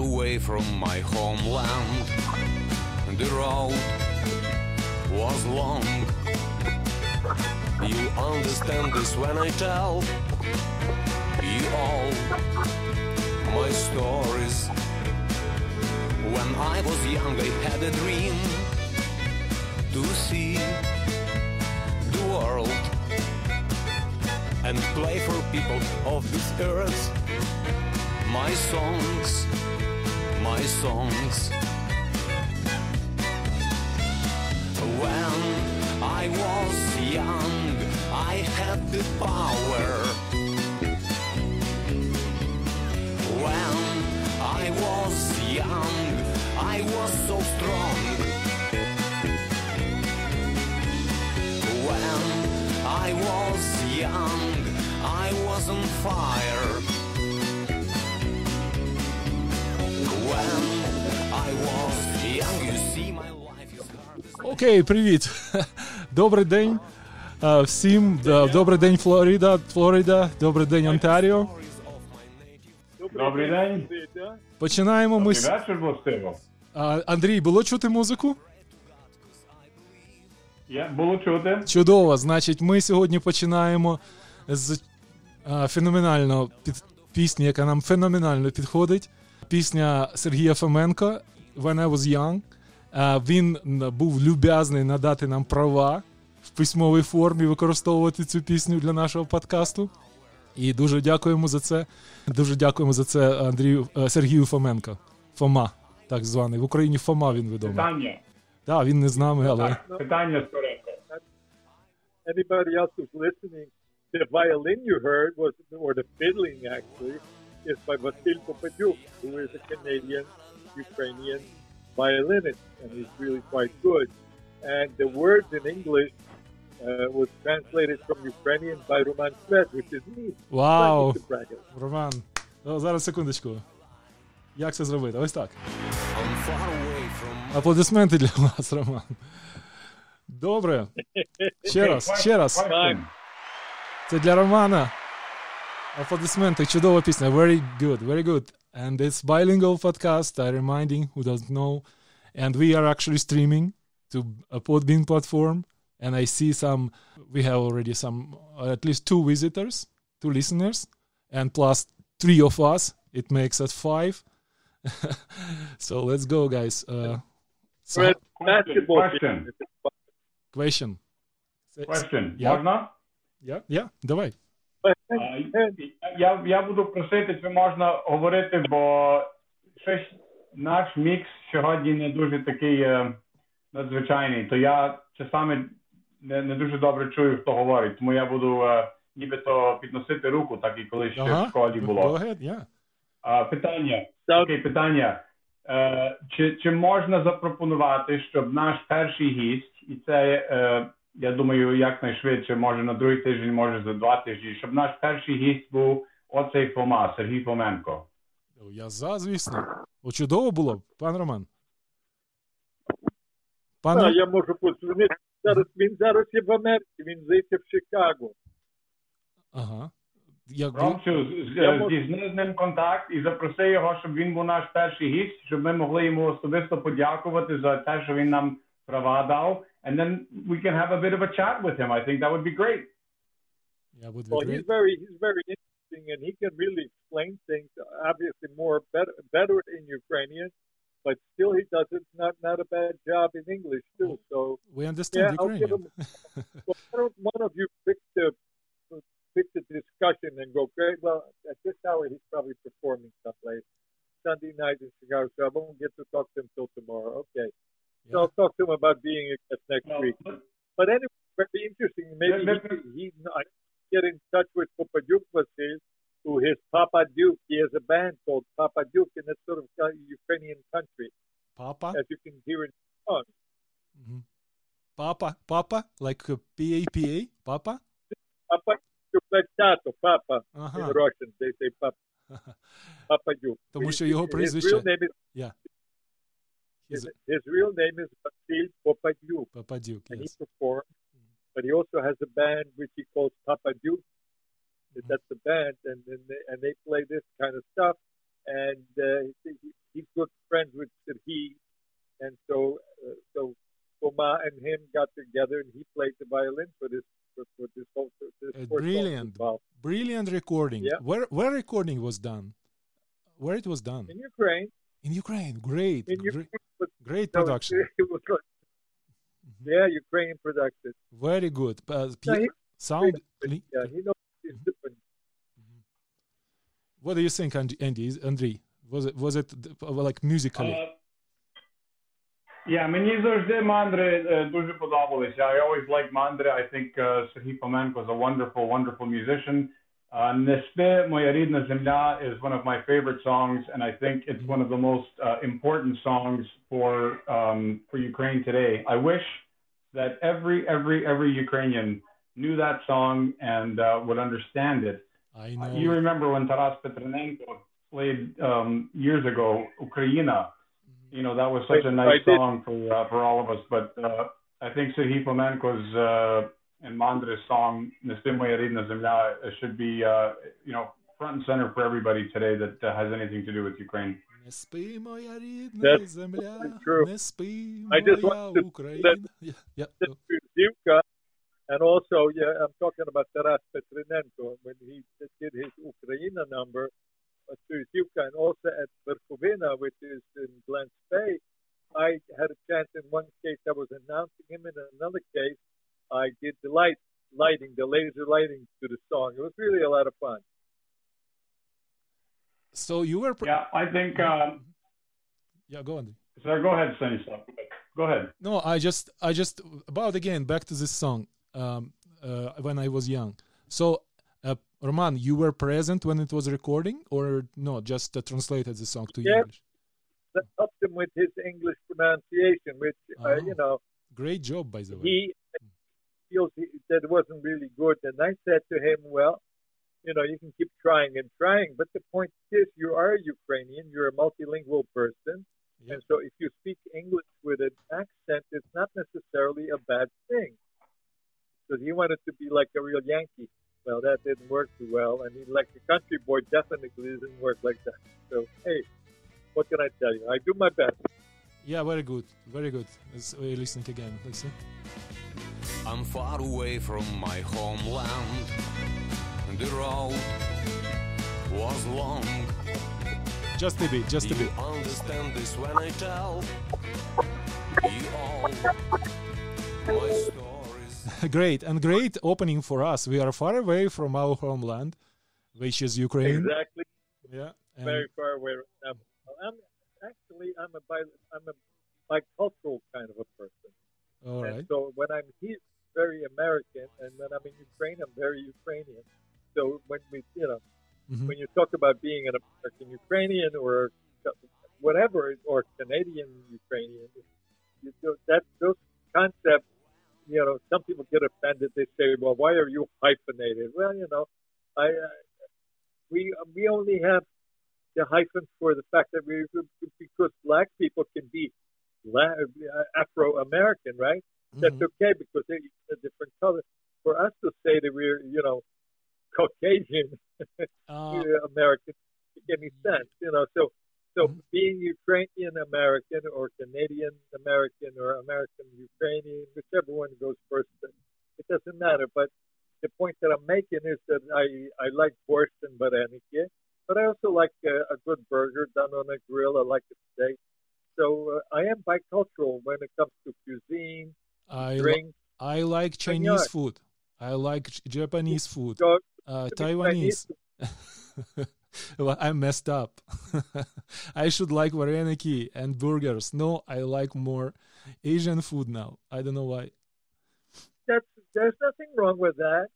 Far away from my homeland. The road was long. You understand this when I tell you all my stories. When I was young, I had a dream to see the world and play for people of this earth. My songs, my songs. When I was young, I had the power. When I was young, I was so strong. When I was young, I was on fire. Окей, привіт. Добрий день е, всім. Добрий день, Флорида, Флорида. Добрий день, Онтаріо. Добрий день. Починаємо ми. З- Андрій, було чути музику? Було чути. Чудово. Значить, ми сьогодні починаємо з а, феноменально під пісні, яка нам феноменально підходить. Пісня Сергія Фоменко «When I was young». Він був люб'язний надати нам права в письмовій формі використовувати цю пісню для нашого подкасту. І дуже дякуємо за це. Дуже дякуємо за це Андрію е, Сергію Фоменко. Фома, так званий. В Україні Фома він відомий. Питання. Так, він не з нами, але. Питання скоренько. anybody else who's listening, the violin you heard was, or the fiddling actually, is by Vasil Popadyuk, who is a Canadian Ukrainian violinist, and he's really quite good. And the words in English uh, was translated from Ukrainian by Roman Svet, which is me. Вау! Thank you to Braga. Роман, о, зараз секундочку. Як це зробити? Ось так. I'm far away from Аплодисменти для вас, Роман. Добре. Ще раз, ще раз. Question. Це для Романа. Аплодисменти, чудова пісня. Very good, very good. And it's bilingual podcast, I reminding who doesn't know. And we are actually streaming to a Podbean platform. And I see some, we have already some, uh, at least two visitors, two listeners, and plus three of us. It makes us five. so let's go, guys. Uh, so, Fred, basketball question. team. question. Question. Yeah. Можна? Yeah, yeah, давай. А, Я, я буду просити, чи можна говорити, бо щось наш мікс сьогодні не дуже такий е, надзвичайний. То я часами не, не дуже добре чую, хто говорить. Тому я буду е, нібито підносити руку, так і коли ще в школі Go було. ahead, yeah. А, питання. Окей, питання. Е, чи, чи можна запропонувати, щоб наш перший гість, і це, е, я думаю, якнайшвидше, може на другий тиждень, може за два тижні, щоб наш перший гість був оцей Фома, Сергій Фоменко. Я за, звісно. О, чудово було, б, пан Роман. Пан Так, я можу подзвонити. Зараз він зараз є в Америці, він здається в Чикаго. Ага. Як Ромчу, з- з- Я можу- здійсни з ним контакт і запроси його, щоб він був наш перший гість, щоб ми могли йому особисто подякувати за те, що він нам права дав. And then we can have a bit of a chat with him. I think that would be great. Yeah, would be Well, great. he's very he's very interesting, and he can really explain things. Obviously, more better better in Ukrainian, but still he does it not not a bad job in English too. So We understand yeah, I'll give Ukrainian. him. well, why don't one of you pick the pick the discussion and go great? Well, at this hour he's probably performing someplace. Sunday night in Chicago, so I won't get to talk to him till tomorrow. Okay, so I'll talk to him about being a guest next Well, week. But anyway, very interesting. Maybe Let- let- he, he I get in touch with Papadyuk Vasil, who his Papa Duke. He has a band called Papa Duke in that sort of uh, Ukrainian country, Папа. as you can hear in the song. Мгм. Папа. Папа. Like uh, P-A-P-A. Papa. Papa Duke, like Tato, Papa in Ага. Russian. They say Papa, Papa Duke. Тому що His- його his прізвище- real name is Yeah. his, his real name is Vasil Popadyuk, Papa Duke, and yes. he performs. But he also has a band which he calls Papa Duke. Mm-hmm. That's the band, and and they, and they play this kind of stuff. and uh, he- he's good friends with Serhi, and so uh, so Foma and him got together, and he played the violin for this for, for this whole this brilliant. Brilliant recording. Yeah. Where where recording was done? Where it was done? in Ukraine. In Ukraine. Great. In Ukraine, but great no, production. It was good. Yeah, Ukrainian production. Very good. Uh, No, pi- he- sound. Yeah, he knows he's different. What do you think, And- Andy? Anдрій? Was it was it uh, like musically? Uh, yeah, мені завжди мандри е, дуже подобалися. I always like мандри. I think uh, Сергій Фоменко is a wonderful, wonderful musician. Uh, Nespé Moyaridna Zemlya is one of my favorite songs, and I think it's one of the most uh, important songs for um, for Ukraine today. I wish that every every every Ukrainian knew that song and uh, would understand it. I know. you remember when Taras Petrenko played um, years ago, Ukraina. Mm-hmm. You know that was such I, a nice song for uh, for all of us. But uh, I think Serhiy uh, and Mandra's song "Nestimwe Ridna Zemlya" should be uh, you know front and center for everybody today that uh, has anything to do with Ukraine. That's true. I just want to Ukraine. That, yeah, yeah. And also, yeah, I'm talking about Taras Petrinenko when he did his Ukraina number uh, at Zivka, and also at Verkhovina, which is in Glen Spey. I had a chance in one case I was announcing him, in another case I did the light lighting, the laser lighting to the song. It was really a lot of fun. So you were. Pre- Yeah, I think. Uh, yeah, go on. so go ahead, Stanislav. Go ahead. No, I just, I just about again back to this song. Um, uh, when I was young. So, uh, Roman, you were present when it was recording, or no? Just uh, translated the song to Yeah. English. That helped him with his English pronunciation, which, uh, Oh. you know, Great job, by the way. he feels he, that it wasn't really good. And I said to him, well, you know, you can keep trying and trying, but the point is, you are a Ukrainian, you're a multilingual person, Yeah. and so if you speak English with an accent, it's not necessarily a bad thing. Because he wanted to be like a real Yankee. Well, that didn't work too well, and he, like a country boy, definitely didn't work like that. So, hey, what can I tell you? I do my best. Yeah, very good, very good. Let's uh, listen again. Listen. I'm far away from my homeland. The road was long. Just a bit, just a you bit. understand this when I tell you all my stories. great and great opening for us. We are far away from our homeland, which is Ukraine. Exactly. Yeah. and- very far away right. I'm actually I'm a bi, I'm a bicultural kind of a person. All and right. so when I'm here, very American, and when I'm in Ukraine, I'm very Ukrainian. So when we, you know, Mhm. when you talk about being an American Ukrainian or whatever, or Canadian Ukrainian, you know, that those concepts, you know, some people get offended. They say, "Well, why are you hyphenated?" Well, you know, I uh, we we only have the hyphen for the fact that we because black people can be la- Afro American, right? That's Mhm. okay because they're a different color. For us to say that we're, you know, Caucasian Uh, American doesn't make any sense, you know. So, so Mhm. being Ukrainian American or Canadian American or American Ukrainian, whichever one goes first, it doesn't matter. But the point that I'm making is that I I like borscht and vareniki, but I also like a, a good burger done on a grill. I like a steak. So uh, I am bicultural when it comes to cuisine, I li- I like Chinese food. I like Japanese food. So Uh, Taiwanese. well, I messed up. I should like vareniki and burgers. No, I like more Asian food now. I don't know why. that's there's nothing wrong with that.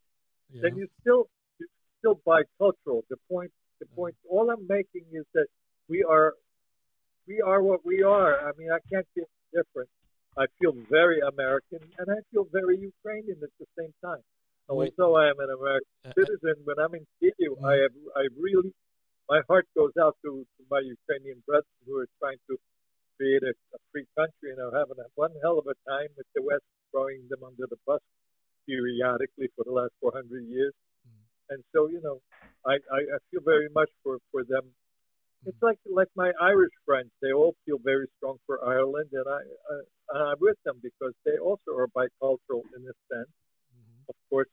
Yeah. then you still you're still bicultural. The point the point all I'm making is that we are we are what we are. I mean I can't feel different. I feel very American and I feel very Ukrainian at the same time. Wait. Although I am an American Uh, uh, citizen, when I'm in Kyiv, Mhm. I have I really my heart goes out to, to my Ukrainian brethren who are trying to create a, a free country and are having a, one hell of a time with the West throwing them under the bus periodically for the last 400 years. Mhm. And so, you know, I, I, I feel very much for, for them It's like like my Irish friends; they all feel very strong for Ireland, and I, I I'm with them because they also are bicultural in a sense. Mm-hmm. Of course,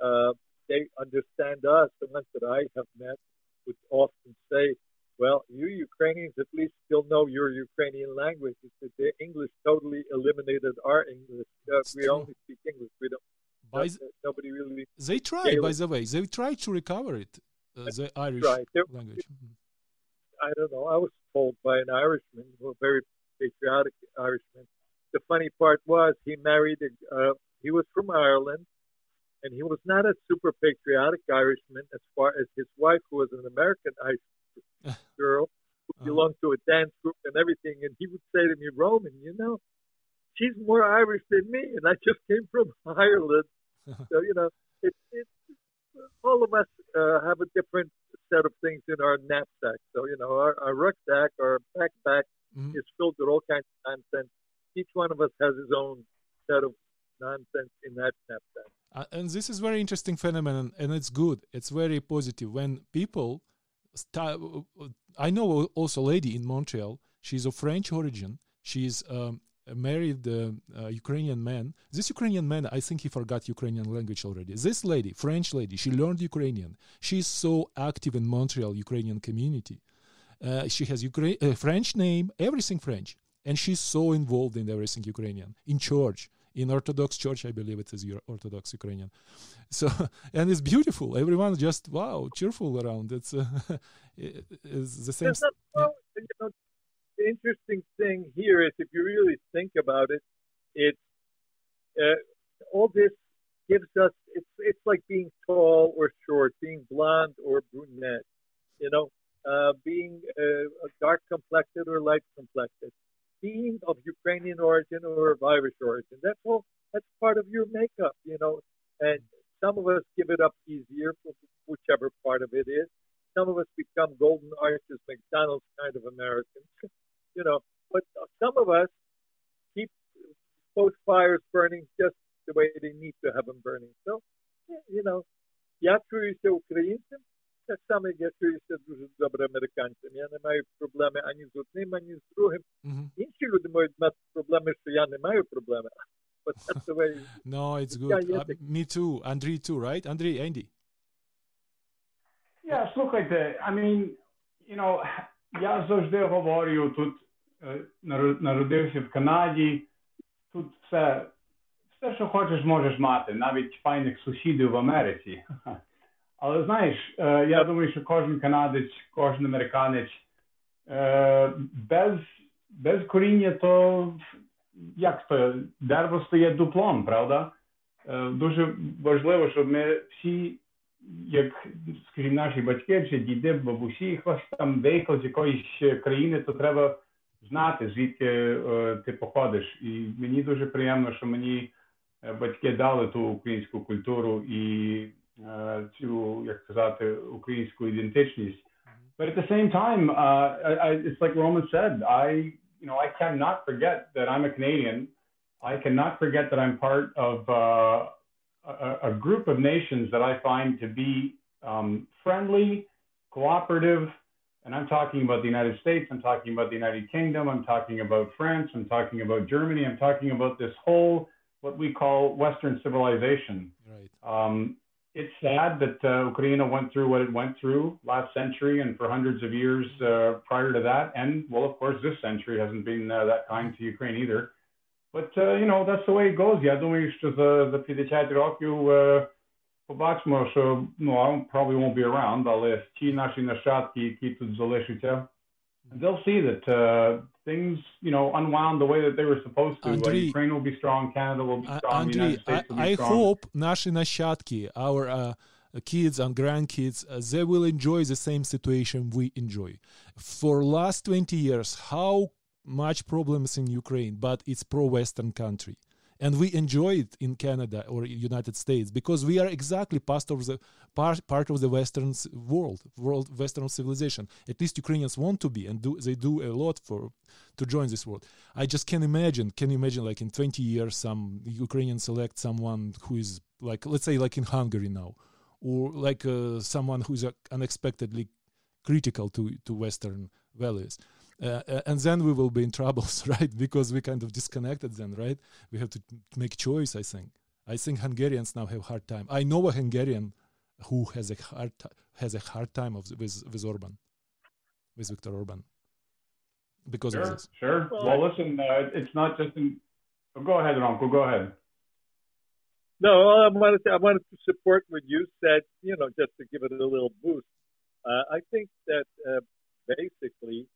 uh, they understand us. The ones that I have met would often say, "Well, you Ukrainians at least still know your Ukrainian language. It's that the English totally eliminated our English. Uh, we true. only speak English. We don't. By uh, nobody really They try, by the way. They try to recover it, uh, the Irish. There, language. Mhm. I don't know. I was told by an Irishman, a very patriotic Irishman. The funny part was he married. A, uh, he was from Ireland, and he was not a super patriotic Irishman as far as his wife, who was an American Irish girl, who Uh-huh. belonged to a dance group and everything. And he would say to me, "Roman, you know, she's more Irish than me, and I just came from Ireland." so you know, it, it, all of us uh, have a different set of things in our knapsack. So you know, our, our rucksack, our backpack Mhm. is filled with all kinds of nonsense. Each one of us has his own set of nonsense in that knapsack. Uh, and this is very interesting phenomenon and it's good it's very positive when people start i know also a lady in montreal she's of french origin she's um, married uh, uh, ukrainian man this ukrainian man i think he forgot ukrainian language already this lady french lady she learned ukrainian she's so active in montreal ukrainian community uh, she has Ukra- uh, french name everything french and she's so involved in everything ukrainian in church in Orthodox Church, I believe it is your Orthodox Ukrainian. So, and it's beautiful. Everyone just wow, cheerful around. It's, uh, it's the same. There's well, you know, the interesting thing here is if you really think about it, it uh, all this gives us it's it's like being tall or short, being blonde or brunette, you know, uh, being uh, dark complected or light complected, being of Ukrainian origin or of Irish origin. That's all. That's part of your makeup, you know. And some of us give it up easier, whichever part of it is. Some of us become golden arches, McDonald's kind of Americans, you know. But some of us keep both fires burning just the way they need to have them burning. So, you know, я чуюся українцем, так само як я чуюся дуже добре американцем. Я не маю проблеми ані з одним, ані з другим. Mhm. Інші люди мають мати проблеми, що я не маю проблеми. But that's the way. No, it's Yeah, good. yeah, Uh, the- me too. Andrei too, right? Andrei, Andy. Я слухайте, I mean, you know, я завжди говорю, тут е, народився в Канаді, тут все, все, що хочеш, можеш мати, навіть файних сусідів в Америці. Але знаєш, е, я думаю, що кожен канадець, кожен американець е, без, без коріння, то як то дерево стає дуплом, правда? Дуже важливо, щоб ми всі як, скажімо, наші батьки чи діди, бабусі, хтось там виїхав з якоїсь країни, то треба знати, звідки е, ти походиш. І мені дуже приємно, що мені е, батьки дали ту українську культуру і е, цю, як сказати, українську ідентичність. But at the same time, uh, I, I, it's like Roman said, I, you know, I cannot forget that I'm a Canadian. I cannot forget that I'm part of uh, a, a group of nations that I find to be um, friendly, cooperative, and I'm talking about the United States, I'm talking about the United Kingdom, I'm talking about France, I'm talking about Germany, I'm talking about this whole, what we call Western civilization. Right. Um, it's sad that uh, Ukraine went through what it went through last century and for hundreds of years uh, prior to that. And, well, of course, this century hasn't been uh, that kind to Ukraine either. But, uh, you know, that's the way it goes. Я думаю, що за, за 50 років е, побачимо, що, ну, I probably won't be around, але ті наші нащадки, які тут залишаться, they'll see that uh, things, you know, unwound the way that they were supposed to. Uh, Андрій, Ukraine will be strong, Canada will be Uh, strong, the Andrei, United I, States will be I strong. hope наші нащадки, our uh, kids and grandkids, uh, they will enjoy the same situation we enjoy. For last 20 years, how much problems in Ukraine, but it's pro-Western country. And we enjoy it in Canada or United States because we are exactly part of the part, part of the Western world, world Western civilization. At least Ukrainians want to be, and do they do a lot for to join this world. I just can imagine. Can you imagine, like in 20 years, some Ukrainians select someone who is like, let's say, like in Hungary now, or like uh, someone who's uh, unexpectedly critical to to Western values. Uh, uh, and then we will be in troubles, right? Because we kind of disconnected then, right? We have to make choice. I think. I think Hungarians now have hard time. I know a Hungarian who has a hard has a hard time of, with with Orban, with Viktor Orban, because sure, of this. Sure. Well, well listen, uh, it's not just in. Oh, go ahead, Uncle. Go ahead. No, I wanted to, I wanted to support what you said. You know, just to give it a little boost. Uh, I think that uh, basically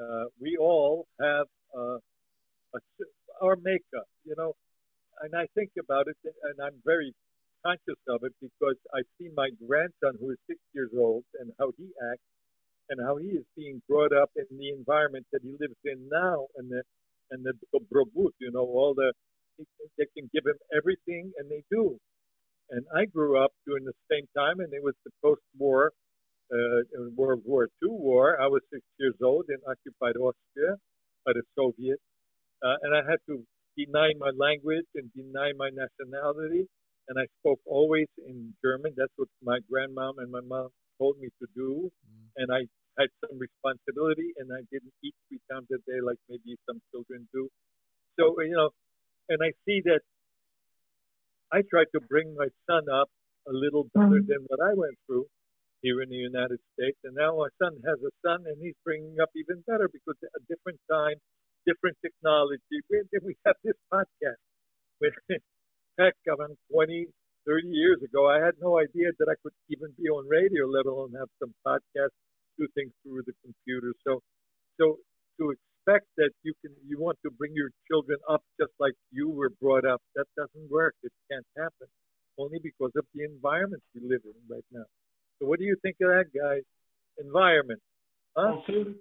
uh, we all have uh, a, our makeup, you know, and I think about it, and I'm very conscious of it because I see my grandson who is six years old and how he acts and how he is being brought up in the environment that he lives in now and the and the brobut, you know, all the they can give him everything and they do. And I grew up during the same time and it was the post-war uh, World War II war. I was six years old in occupied Austria by the Soviets, uh, and I had to deny my language and deny my nationality. And I spoke always in German. That's what my grandmom and my mom told me to do. Mm. And I had some responsibility, and I didn't eat three times a day like maybe some children do. So you know, and I see that I tried to bring my son up a little better mm. than what I went through here in the United States. And now my son has a son, and he's bringing up even better because a different time, different technology. We, we have this podcast. With, heck, around 20, 30 years ago, I had no idea that I could even be on radio, let alone have some podcast, do things through the computer. So, so to expect that you can, you want to bring your children up just like you were brought up, that doesn't work. It can't happen. Only because of the environment we live in right now. So what do you think of that, guys? Environment, huh? Well, certain,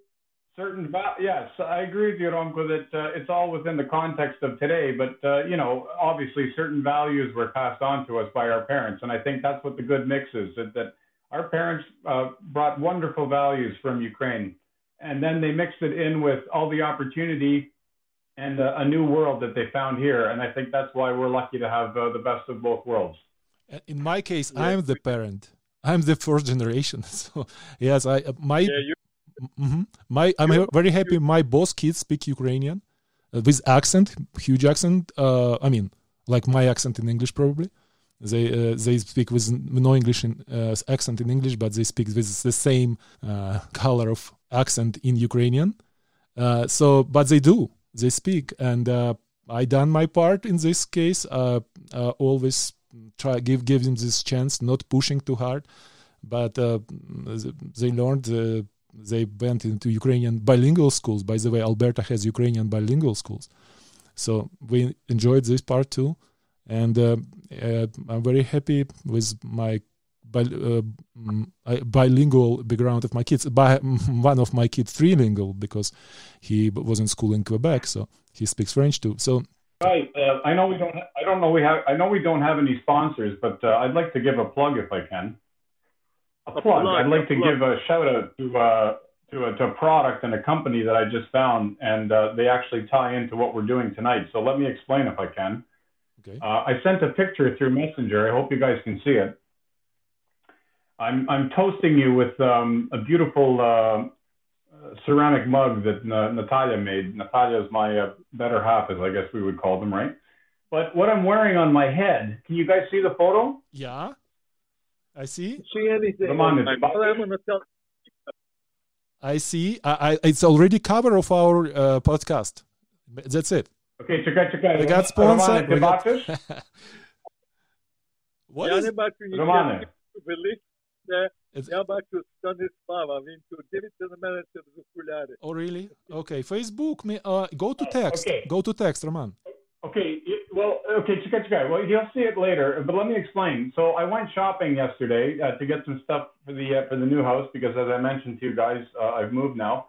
certain yes, I agree with you, Ronko, that uh, it's all within the context of today. But uh, you know, obviously, certain values were passed on to us by our parents, and I think that's what the good mix is. That, that our parents uh, brought wonderful values from Ukraine, and then they mixed it in with all the opportunity and a new world that they found here. And I think that's why we're lucky to have uh, the best of both worlds. In my case, I'm the parent. I'm the fourth generation. So yes, I uh, my yeah, mm-hmm, my I'm very happy. My both kids speak Ukrainian uh, with accent, huge accent. Uh, I mean, like my accent in English probably. They uh, they speak with no English in, uh, accent in English, but they speak with the same uh, color of accent in Ukrainian. so, but they do. They speak, and I done my part in this case. always try give give them this chance, not pushing too hard. But uh, they learned. Uh, they went into Ukrainian bilingual schools. By the way, Alberta has Ukrainian bilingual schools, so we enjoyed this part too. And uh, uh I'm very happy with my bi- uh, bilingual background of my kids. By, one of my kids trilingual because he was in school in Quebec, so he speaks French too. So Right. Uh, I know we don't. I don't know we have. I know we don't have any sponsors, but uh, I'd like to give a plug if I can. A, plug. plug. I'd like to plug. give a shout out to uh, to a, to a product and a company that I just found, and uh, they actually tie into what we're doing tonight. So let me explain if I can. Okay. Uh, I sent a picture through Messenger. I hope you guys can see it. I'm I'm toasting you with um, a beautiful uh, ceramic mug that uh, Natalia made. Natalia is my uh, better half, as I guess we would call them, right? But what I'm wearing on my head, can you guys see the photo? Yeah, I see. See anything? Come on, I see. I, I, it's already cover of our uh, podcast. That's it. Okay, czekaj, czekaj. We got sponsor. We got... what is... It's. Oh, really? Okay. Facebook, me, uh, go to oh, text. Uh, okay. Go to text, Roman. Okay. Well, okay, chica chica. Well, you'll see it later, but let me explain. So I went shopping yesterday uh, to get some stuff for the uh, for the new house because, as I mentioned to you guys, uh, I've moved now.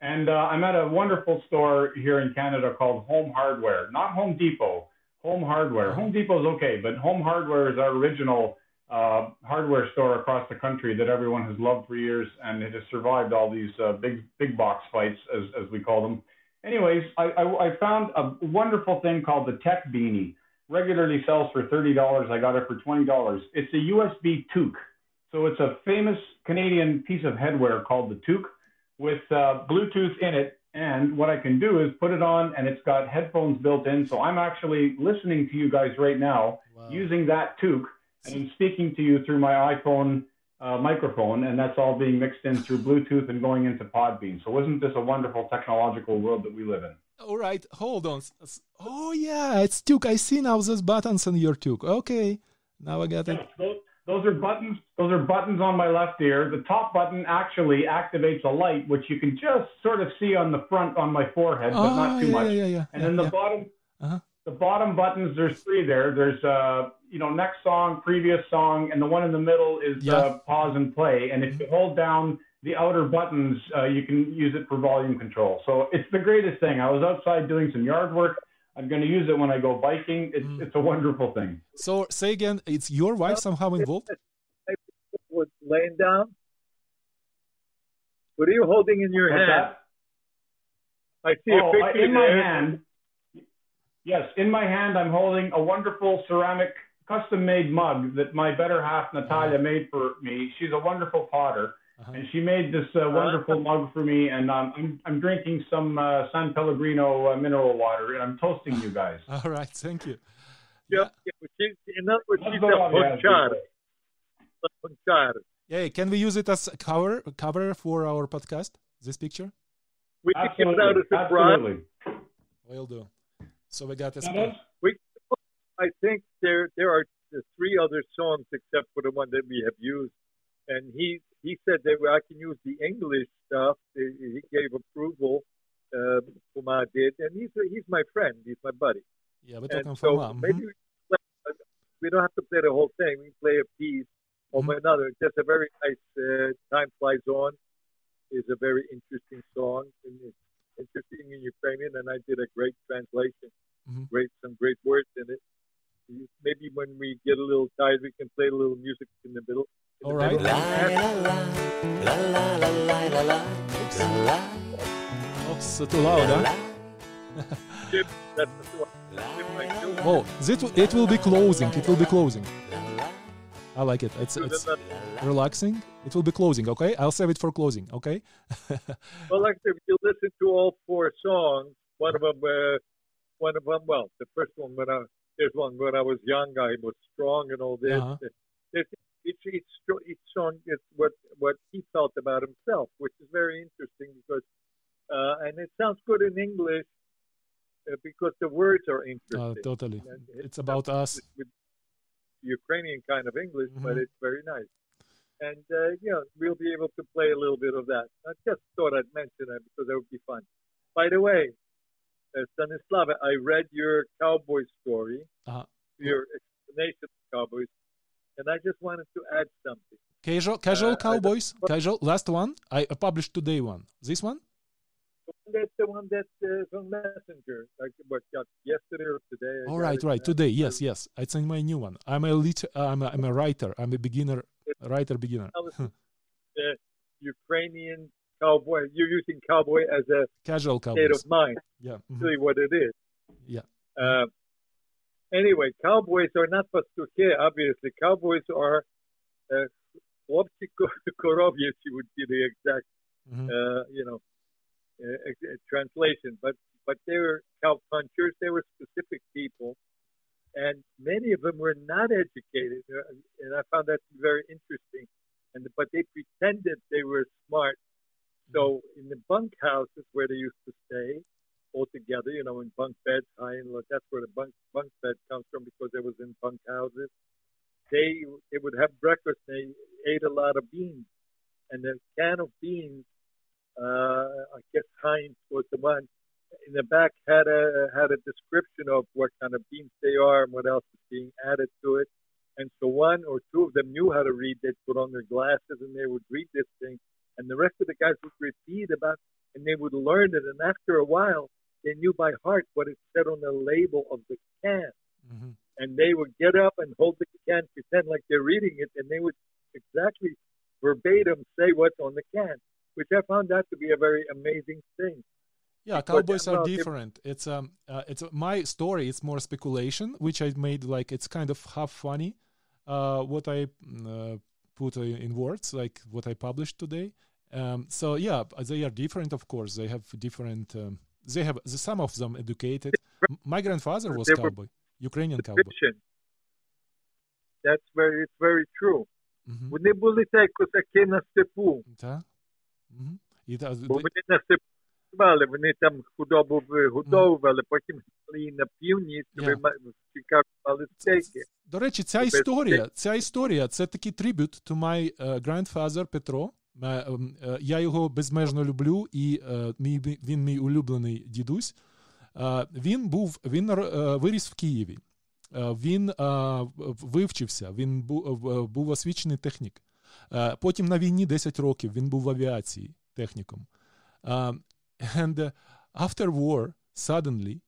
And uh, I'm at a wonderful store here in Canada called Home Hardware, not Home Depot. Home Hardware. Home Depot's okay, but Home Hardware is our original uh, hardware store across the country that everyone has loved for years, and it has survived all these uh, big big box fights, as as we call them. Anyways, I, I, I found a wonderful thing called the Tech Beanie. Regularly sells for thirty dollars. I got it for twenty dollars. It's a USB toque. So it's a famous Canadian piece of headwear called the toque with uh, Bluetooth in it. And what I can do is put it on, and it's got headphones built in. So I'm actually listening to you guys right now Wow. using that toque, and I'm speaking to you through my iPhone uh, microphone, and that's all being mixed in through Bluetooth and going into Podbean. So isn't this a wonderful technological world that we live in? All right, hold on. Oh yeah, it's toque. I see now those buttons on your toque. Okay, now I got it. Those, those are buttons. Those are buttons on my left ear. The top button actually activates a light, which you can just sort of see on the front on my forehead, but Oh not too yeah, much. yeah, yeah. And then the bottom, Uh-huh. The bottom buttons. There's three there. There's uh, you know, next song, previous song, and the one in the middle is Yeah. uh, pause and play. And if you hold down the outer buttons, uh, you can use it for volume control. So it's the greatest thing. I was outside doing some yard work. I'm going to use it when I go biking. It's Mm. it's a wonderful thing. So say again, it's your wife somehow involved? Was laying down. What are you holding in your What's hand? that? I see a Oh, I, picture in my there. hand. Yes, in my hand, I'm holding a wonderful ceramic custom-made mug that my better half Natalia made for me. She's a wonderful potter, Uh-huh. and she made this uh, wonderful mug for me. And um, I'm I'm drinking some uh, San Pellegrino uh, mineral water, and I'm toasting you guys. All right, thank you. Yeah, yeah, but she's, in other words, she's That's a all I have to punchar. say. punchar. Yeah, can we use it as cover cover for our podcast? This picture? We can give it out Absolutely, as a prize. absolutely. Will do. So we got this. That is- We, I think there there are three other songs except for the one that we have used, and he he said that I can use the English stuff. He gave approval. Uh, Foma did, and he's he's my friend. He's my buddy. Yeah, we're And talking so from uh, maybe we, play, we don't have to play the whole thing. We can play a piece of Mhm. another. Just a very nice uh, "Time Flies On" is a very interesting song. And it's interesting in Ukrainian, and I did a great translation. Mhm. Great, some great words in it. Maybe when we get a little tired, we can play a little music in the middle. in All the right. middle. Oh, too loud, huh? Jim, that's the one. Jim, like, Jim, Oh, it, it will be closing. It will be closing. I like it. It's it's relaxing. It will be closing. Okay, I'll save it for closing. Okay. Well, like if you listen to all four songs, one of them, uh, one of them, well, the first one when I there's one when I was young, I was strong and all this. Uh-huh. It's, each each each song is what what he felt about himself, which is very interesting because, uh, and it sounds good in English uh, because the words are Uh, interesting. totally. And It's about us. with Ukrainian kind of English, but Mhm. it's very nice. And uh, you know, we'll be able to play a little bit of that. I just thought I'd mention that because that would be fun. By the way, uh, Stanislava, I read your cowboy story, Uh-huh. your explanation of cowboys, and I just wanted to add something. Casual, casual Uh, cowboys. Casual. Last one. I published today one. This one. That's the one that uh, on Messenger, like what got yesterday or today. I All right, right. uh, Today, yes, yes. It's in my new one. I'm a lit. I'm a, I'm a writer. I'm a beginner. Writer beginner. Uh, Ukrainian cowboy. You're using cowboy as a Casual cowboy state of mind. Yeah. mhm. really what it is. Yeah. Uh, anyway, cowboys are not pastuche, obviously. Cowboys are uh, chłopcy korowiec, would be the exact, Mhm. uh, you know, uh, uh, translation. But but they were cow punchers. They were specific people, and many of them were not educated, uh, and I found that very interesting. And but they pretended they were smart. So in the bunk houses where they used to stay, all together, you know, in bunk beds, high and low. That's where the bunk bunk bed comes from because it was in bunk houses. They they would have breakfast. They ate a lot of beans, and the can of beans, uh, I guess Heinz was the one. In the back had a had a description of what kind of beans they are and what else is being added to it. And so one or two of them knew how to read. They'd put on their glasses and they would read this thing. And the rest of the guys would repeat about, and they would learn it. And after a while, they knew by heart what it said on the label of the can. Mhm. And they would get up and hold the can, pretend like they're reading it, and they would exactly verbatim say what's on the can, which I found that to be a very amazing thing. Yeah, But, cowboys uh, are well, if- different. It's um, uh, it's my story. It's more speculation, which I made like it's kind of half funny. Uh, what I mm, uh, put uh, in words like what I published today. Um, so yeah, they are different, of course. They have different. Um, they have the, some of them educated. M- My grandfather was They were- cowboy, Ukrainian cowboy. Fiction. That's very, it's very true. Мгм. Вони були так козаки на степу, Та? Мгм. І та- бо вони на степу працювали, вони там худобу вигодовували, потім її на північ, Yeah. мали стейки. До речі, ця історія, ця історія це такий трибют to my uh, grandfather Петро. Ем, е, Я його безмежно люблю, і е, мій, він мій улюблений дідусь. Він був він виріс в Києві. Він вивчився, він був освічений технік. Е, Потім на війні 10 років він був в авіації техніком. Е, And uh, after war, suddenly,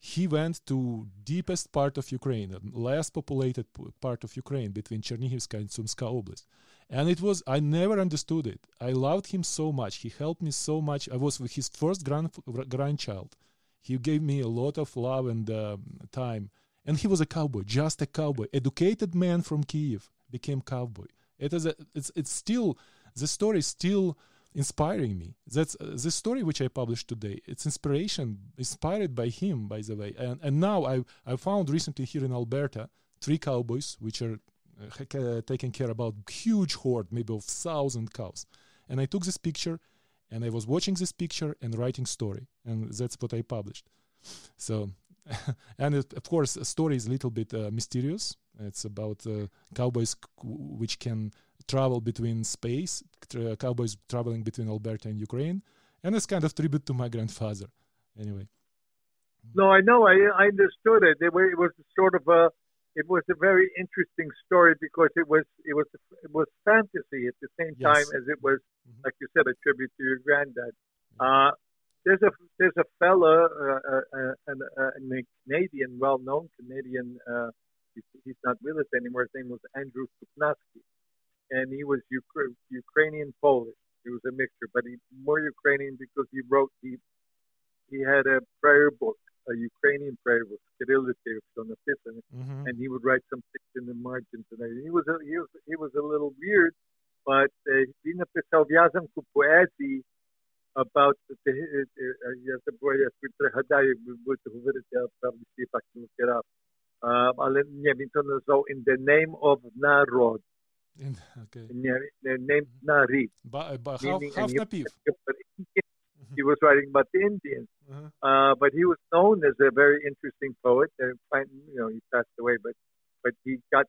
he went to deepest part of Ukraine, the less populated p- part of Ukraine between Chernihivska and Sumska Oblast. And it was, I never understood it. I loved him so much. He helped me so much. I was his first grand, grandchild. He gave me a lot of love and um, time. And he was a cowboy, just a cowboy. Educated man from Kiev became cowboy. It is a, it's, it's still, the story is still inspiring me. That's uh, the story which I published today. It's inspiration, inspired by him, by the way. And and now I I found recently here in Alberta three cowboys which are uh, taking care about huge horde, maybe of thousand cows. And I took this picture, and I was watching this picture and writing story, and that's what I published. So, and it, of course, story is a little bit uh, mysterious. It's about uh, cowboys which can travel between space, tra- cowboys traveling between Alberta and Ukraine, and it's kind of tribute to my grandfather. Anyway, No, I know. I I understood it. It was, it was sort of a it was a very interesting story because it was it was it was fantasy at the same Yes. time as it was, Mhm. like you said, a tribute to your granddad. Uh, there's a there's a fella, uh, uh, uh, an, uh, a Canadian, well-known Canadian he's not with us anymore. His name was Andrew Suknaski, and he was Ukra- Ukrainian Polish. He was a mixture, but he more Ukrainian because he wrote he he had a prayer book, a Ukrainian prayer book, mm-hmm. and he would write some things in the margins and. He was a, he was he was a little weird, but he він написав ku поезії about the. я забуваю, я пригадаю, ви будете говорити, а правді всі факти вчора ale nie wiem, to nazwał In the Name of Narid. In, okay. the, name Nari. Ba, eh, ba, half, half. Mm-hmm. He was writing about the Indians. Uh-huh. Uh, but he was known as a very interesting poet. And you know, he passed away, but but he got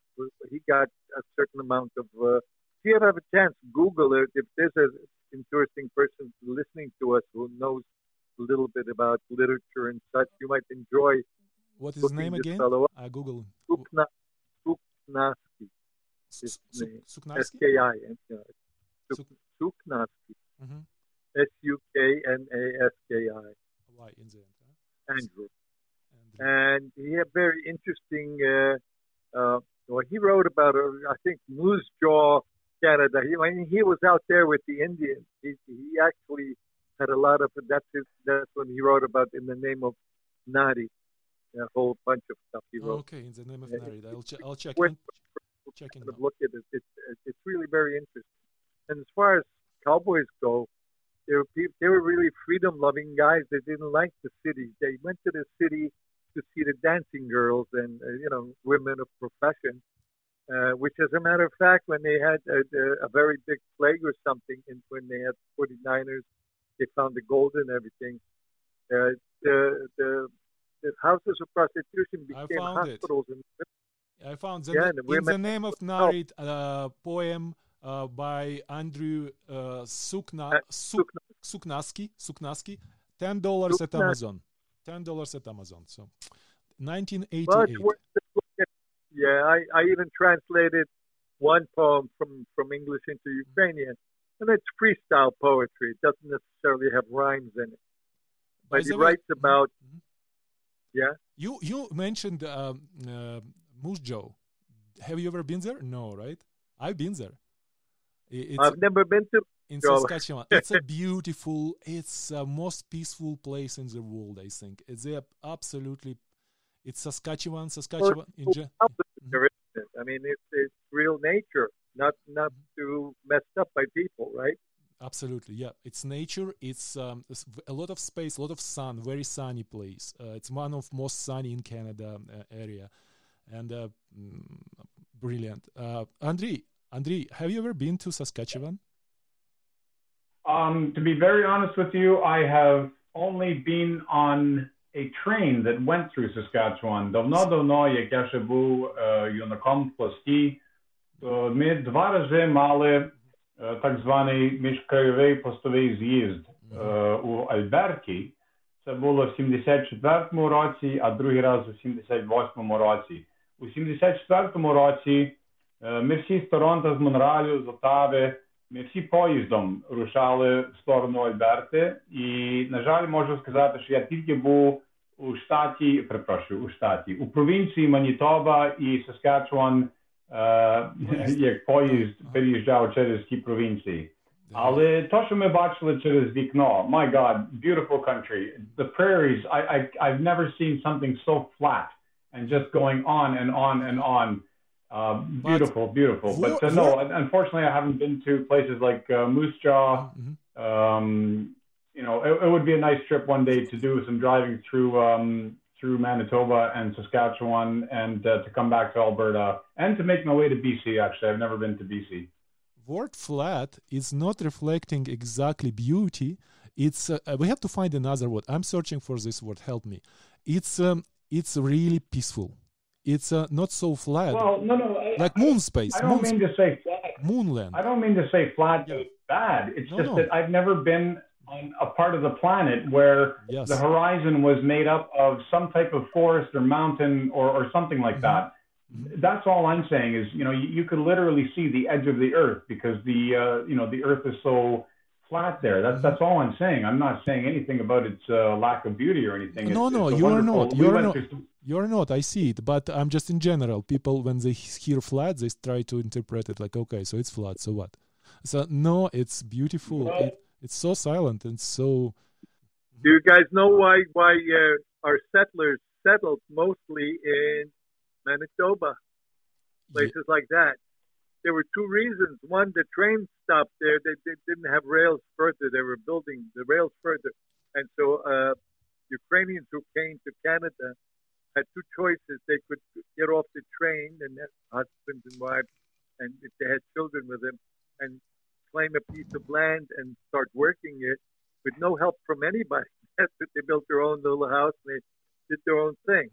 he got a certain amount of. Uh, if you ever have a chance, Google it. If there's an interesting person listening to us who knows a little bit about literature and such, you might enjoy what is his name again? I Google. Sukna, Suknaski, Su- his Su- name. S Suknarski? K I. and, uh, Suk- Suk- Suknaski. Mhm. S U K N A S K I. Y in the end. Andrew. Andrew. and he had very interesting. Uh, uh, well, he wrote about, uh, I think, Moose Jaw, Canada. He, I mean, he was out there with the Indians. He, he actually had a lot of. That's his, That's when he wrote about in the name of Nadi, a whole bunch of stuff he wrote. okay, in the name of Yeah, Narid. I'll, che- I'll check. In- of look at it. It's it's really very interesting. And as far as cowboys go, they were peop they were really freedom loving guys. They didn't like the city. They went to the city to see the dancing girls and uh, you know women of profession. Uh, which, as a matter of fact, when they had a, a- a very big plague or something, and when they had 49ers, they found the gold and everything. Uh, the the houses of prostitution became found it. hospitals I found the, Yeah, na- and the in the name of Narid uh, poem uh, by Andrew uh, Sukna, Uh, Suk, Suknaski. Suknaski. Ten dollars at Amazon. Ten dollars at Amazon. So, Well, 1988. it's worth a. Yeah, I, I even translated one poem from, from English into Ukrainian, and it's freestyle poetry. It doesn't necessarily have rhymes in it. By But he way- writes about, Mhm. Yeah, You you mentioned um, uh, Moose Jaw. Have you ever been there? No, right? I've been there. It's I've never been to. in Saskatchewan. It's a beautiful, it's a most peaceful place in the world. I think it's a absolutely. It's Saskatchewan, Saskatchewan in ge- There isn't? I mean, it's, it's real nature. not not too messed up by people, right? Absolutely, yeah. It's nature. It's um, it's v- a lot of space, a lot of sun. Very sunny place. Uh, it's one of most sunny in Canada uh, area, and uh, mm, brilliant. Uh, Andrei, Andrei, have you ever been to Saskatchewan? Um, to be very honest with you, I have only been on a train that went through Saskatchewan. Давно, давно, як я ще був е, юнаком в пласті, то ми два рази мали е, так званий міжкраєвий постовий з'їзд е, у Альберті. Це було в 74-му році, а другий раз у 78-му році. У 74-му році е, ми всі з Торонто, з Монреалю, з Отави, ми всі поїздом рушали в сторону Альберти. І, на жаль, можу сказати, що я тільки був у штаті, перепрошую, у штаті, у провінції Манітоба і Саскачуан, е, як поїзд переїжджав через ті провінції. Але то, що ми бачили через вікно, my God, beautiful country. The prairies, I, I, I've never seen something so flat and just going on and on and on. Uh, beautiful, beautiful. But uh, no, unfortunately, I haven't been to places like uh, Moose Jaw. Mhm. Um, you know, it, it would be a nice trip one day to do some driving through um, through Manitoba and Saskatchewan, and uh, to come back to Alberta, and to make my way to BC. Actually, I've never been to BC. Word flat is not reflecting exactly beauty. It's uh, uh, we have to find another word. I'm searching for this word. Help me. It's um, it's really peaceful. It's uh, not so flat Well, no, no, I, like moon space, I don't moon, mean to say flat. moonland. I don't mean to say flat Yeah. is bad. It's No, just no. that I've never been on a part of the planet where Yes. the horizon was made up of some type of forest or mountain or, or something like Mhm. that. That's all I'm saying is, you know, you, you could literally see the edge of the earth because the, uh, you know, the earth is so flat there. That's that's all I'm saying. I'm not saying anything about its uh, lack of beauty or anything. No, It's- no, it's you are not. You are not. some- You're not. I see it, but I'm just in general. People when they hear flat, they try to interpret it like, okay, so it's flat. So what? So no, it's beautiful. Well- It, it's so silent and so. Do you guys know why why uh, our settlers settled mostly in Manitoba, places like that? There were two reasons. One, the train stopped there. They, they didn't have rails further. They were building the rails further, and so uh, Ukrainians who came to Canada had two choices. They could get off the train and have husbands and wives, and if they had children with them, and claim a piece of land and start working it with no help from anybody. That's it. They built their own little house and they did their own thing.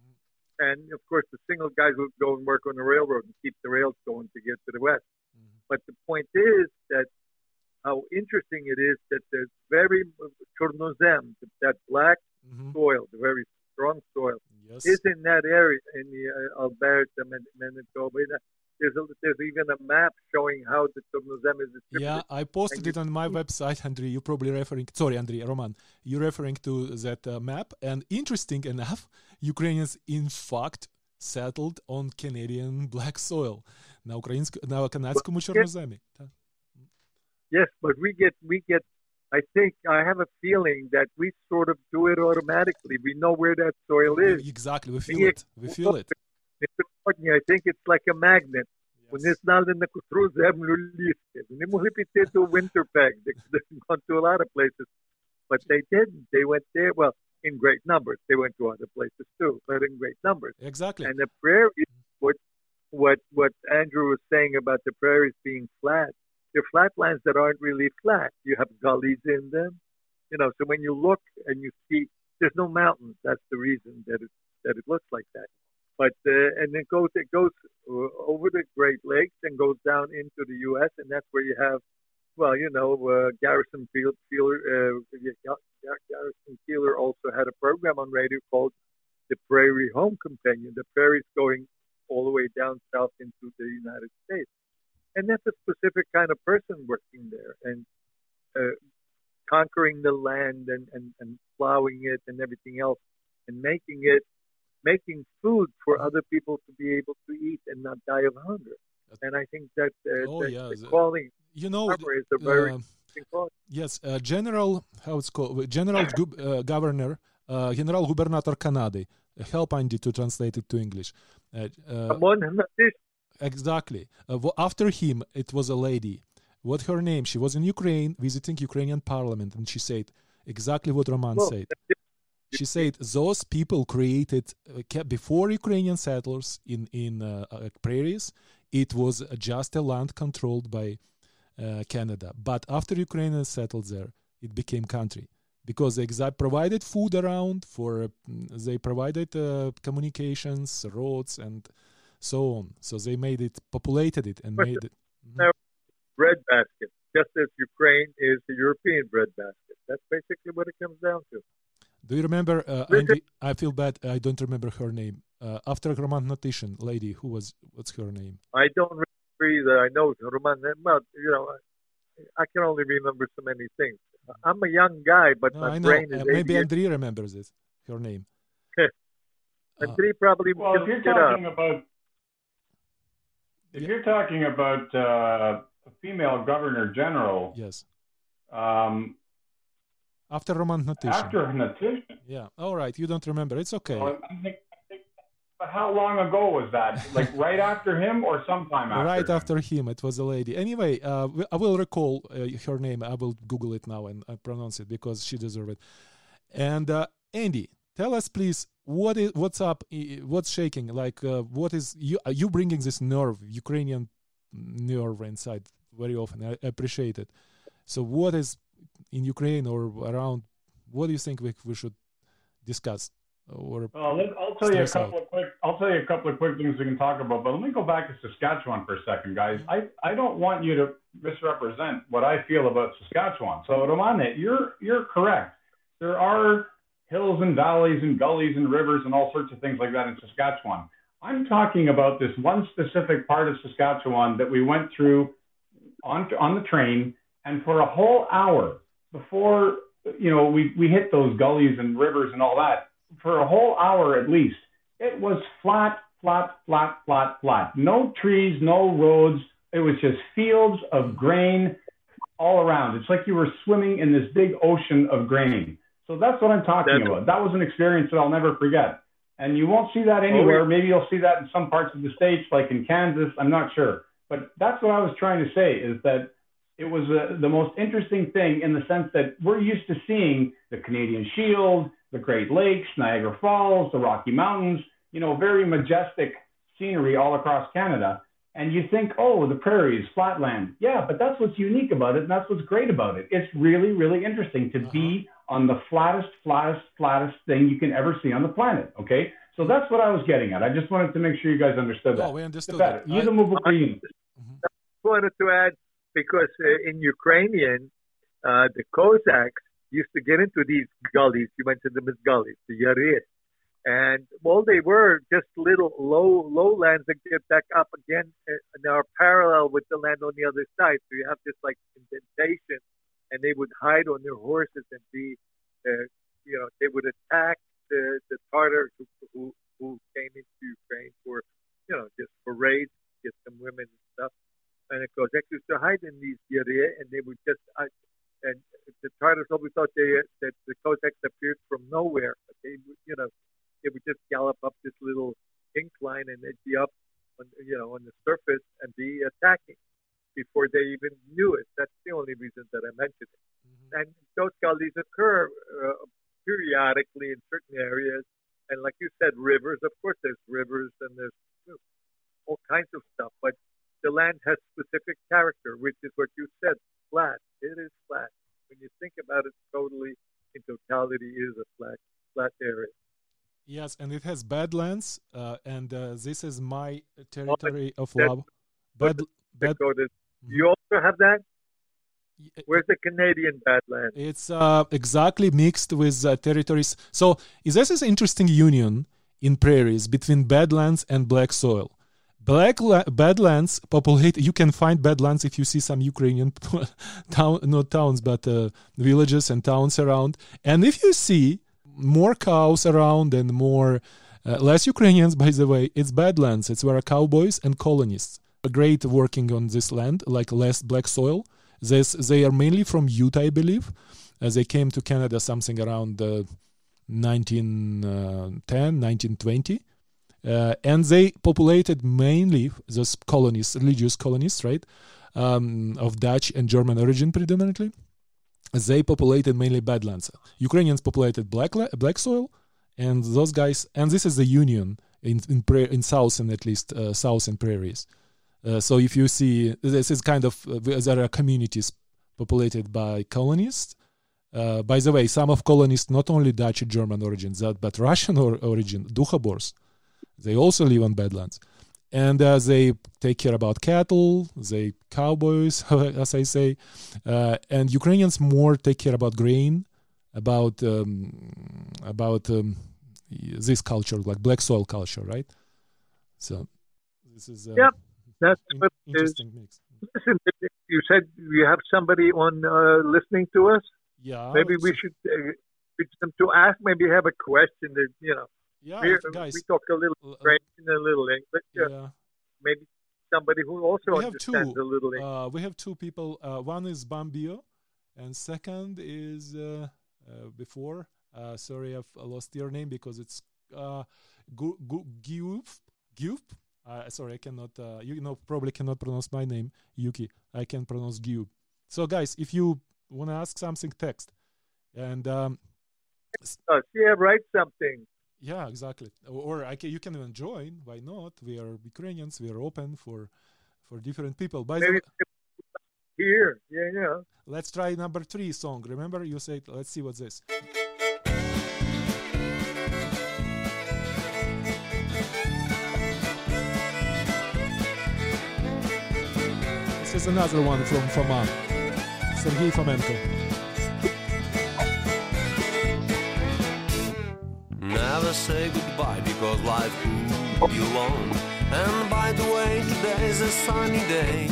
And of course, the single guys would go and work on the railroad and keep the rails going to get to the west. But the point is that how interesting it is that there's very chornozem, that black Mhm. soil, the very strong soil, Yes. is in that area in the uh, Alberta, Man- Manitoba. There's, a, there's even a map showing how the chornozem is distributed. Yeah, I posted And it on my website, Andrei. You're probably referring. Sorry, Andrei, Roman. You're referring to that uh, map. And interesting enough, Ukrainians in fact settled on Canadian black soil на українську на канадському чорноземі. Та. Yes, but we get we get. I think I have a feeling that we sort of do it automatically. We know where that soil is. Exactly, we feel Yeah. it. We feel it. It's important. I think it's like a magnet. Вони знали на котру землю лізти. Вони могли піти до Winterpeg. They could have gone to a lot of places, but they didn't. They went there. Well, in great numbers. They went to other places too, but in great numbers. Exactly. And the prairies, what what what Andrew was saying about the prairies being flat, they're flatlands that aren't really flat. You have gullies in them, you know. So when you look and you see, there's no mountains. That's the reason that it that it looks like that. But uh, and it goes it goes uh, over the Great Lakes and goes down into the U.S. and that's where you have, well, you know, uh, Garrison Field Feeler. Uh, Gar- Garrison Keillor also had a program on radio called the Prairie Home Companion. The prairies going all the way down south into the United States. And that's a specific kind of person working there and uh, conquering the land and, and, and plowing it and everything else and making it, making food for uh-huh. other people to be able to eat and not die of hunger. And I think that, uh, oh, yeah. the quality you know, is a very uh, Yes, uh, General, how it's called, uh, General uh, Governor, uh, General Gubernator Canada. Help Andy to translate it to English. exactly. after him, it was a lady. What her name? She was in Ukraine visiting Ukrainian parliament, and she said exactly what Roman well, said. She said those people created uh, before Ukrainian settlers in in uh, uh, prairies. It was just a land controlled by uh, Canada, but after Ukrainians settled there, it became country because they provided food around for mm, they provided uh, communications, roads, and so on. So they made it populated it and made it. breadbasket, just as Ukraine is the European breadbasket. That's basically what it comes down to. Do you remember? Uh, Andy, I feel bad. I don't remember her name. Uh, after Romantition lady, who was what's her name? I don't remember either. I know Roman, well, you know, I, I can only remember so many things. I'm a young guy, but No, my I know. brain is Uh, maybe 88. Andrea remembers it. Her name. And Uh, probably Well, if you're get up. talking about if Yeah. you're talking about uh, a female governor general, yes. um, After Roman Romantition. after Natish, Yeah. All right. You don't remember. It's okay. well, I think, I think, but how long ago was that? Like right after him or sometime after? right him? after him, it was a lady. Anyway, uh, I will recall uh, her name. I will Google it now and uh, pronounce it because she deserves it. And uh, Andy, tell us please what is what's up, what's shaking? Like uh, what is you are you bringing this nerve, Ukrainian nerve inside very often? I appreciate it. So what is in Ukraine or around? What do you think we, we should discuss? Or Well, let, I'll tell you a couple of quick. I'll tell you a couple of quick things we can talk about. But let me go back to Saskatchewan for a second, guys. Mm-hmm. I, I don't want you to misrepresent what I feel about Saskatchewan. So Romane, you're you're correct. There are hills and valleys and gullies and rivers and all sorts of things like that in Saskatchewan. I'm talking about this one specific part of Saskatchewan that we went through on on the train, and for a whole hour before you know we we hit those gullies and rivers and all that for a whole hour at least, it was flat, flat, flat, flat, flat. No trees, no roads. It was just fields of grain all around. It's like you were swimming in this big ocean of grain. So that's what I'm talking That's- about. That was an experience that I'll never forget. And you won't see that anywhere. Oh, Maybe you'll see that in some parts of the states, like in Kansas. I'm not sure. But that's what I was trying to say is that it was uh, the most interesting thing in the sense that we're used to seeing the Canadian Shield, the Great Lakes, Niagara Falls, the Rocky Mountains, you know, very majestic scenery all across Canada. And you think, oh, the prairies, flatland. Yeah, but that's what's unique about it, and that's what's great about it. It's really, really interesting to uh-huh. be mm-hmm. on the flattest, flattest, flattest thing you can ever see on the planet. Okay, so that's what I was getting at. I just wanted to make sure you guys understood that. Oh, we understood that. You the move I. I wanted to add because uh, in Ukrainian, uh, the Cossacks used to get into these gullies. You mentioned them as gullies, the Yarir. And well, they were just little low lowlands that get back up again uh, and are parallel with the land on the other side. So you have this like indentation, and they would hide on their horses and be, uh, you know, they would attack the, the Tartars who, who who came into Ukraine for, you know, just for raids, get some women and stuff and the Cossacks used to hide in these area, and they would just uh, and the Tartars always thought they that the Cossacks appeared from nowhere. But they you know, they would just gallop up this little incline, and they'd be up, on, you know, on the surface and be attacking before they even knew it. That's the only reason that I mentioned it. And those gullies occur uh, periodically in certain areas, and like you said, rivers. Of course, there's rivers and there's you know, all kinds of stuff, but the land has specific character, which is what you said, flat. It is flat. When you think about it totally, in totality, it is a flat, flat area. Yes, and it has badlands, uh, and uh, this is my territory of love. Bad, bad. Mhm. You also have that? Where's the Canadian badland? It's uh, exactly mixed with uh, territories. So is this is an interesting union in prairies between badlands and black soil. Black la- badlands populate. You can find badlands if you see some Ukrainian town, not towns, but uh, villages and towns around. And if you see more cows around and more uh, less Ukrainians, by the way, it's badlands. It's where cowboys and colonists are great working on this land, like less black soil. This, they are mainly from Utah, I believe. As they came to Canada something around uh, 1910, 1920. Uh, and they populated mainly those colonies, religious colonies, right, um, of Dutch and German origin predominantly. They populated mainly Badlands. Ukrainians populated black la- black soil, and those guys. And this is the union in in, pra- in southern at least uh, southern prairies. Uh, so if you see, this is kind of uh, there are communities populated by colonists. Uh, by the way, some of colonists not only Dutch German origins, that but Russian or, origin, Dukhobors. They also live on Badlands, and uh, they take care about cattle, they cowboys, as I say, uh, and Ukrainians more take care about grain, about um, about um, this culture, like black soil culture, right? So this is uh, Yep, That's in- what interesting mix. Listen, you said you have somebody on uh, listening to us. Yeah, Maybe we should uh, them to ask. Maybe have a question that you know. Yeah, we guys. we talk a little French and a little English. Yeah. Maybe somebody who also We have understands two. a little English. Uh, we have two people. Uh, one is Bambio, and second is uh, uh, before. Uh, sorry, I've lost your name because it's uh, Gu- Gu- Giup. Giup. Uh, sorry, I cannot. Uh, you know, probably cannot pronounce my name, Yuki. I can pronounce Giup. So, guys, if you want to ask something, text. And um, yeah, write something. Yeah, exactly. Or, can, you can even join. Why not? We are Ukrainians. We are open for for different people. By the way, here. Yeah, yeah. Let's try number three song. Remember, you said, let's see what's this. This is another one from Foma. Sergei Fomenko. Never say goodbye because life will be long. And by the way, today's a sunny day.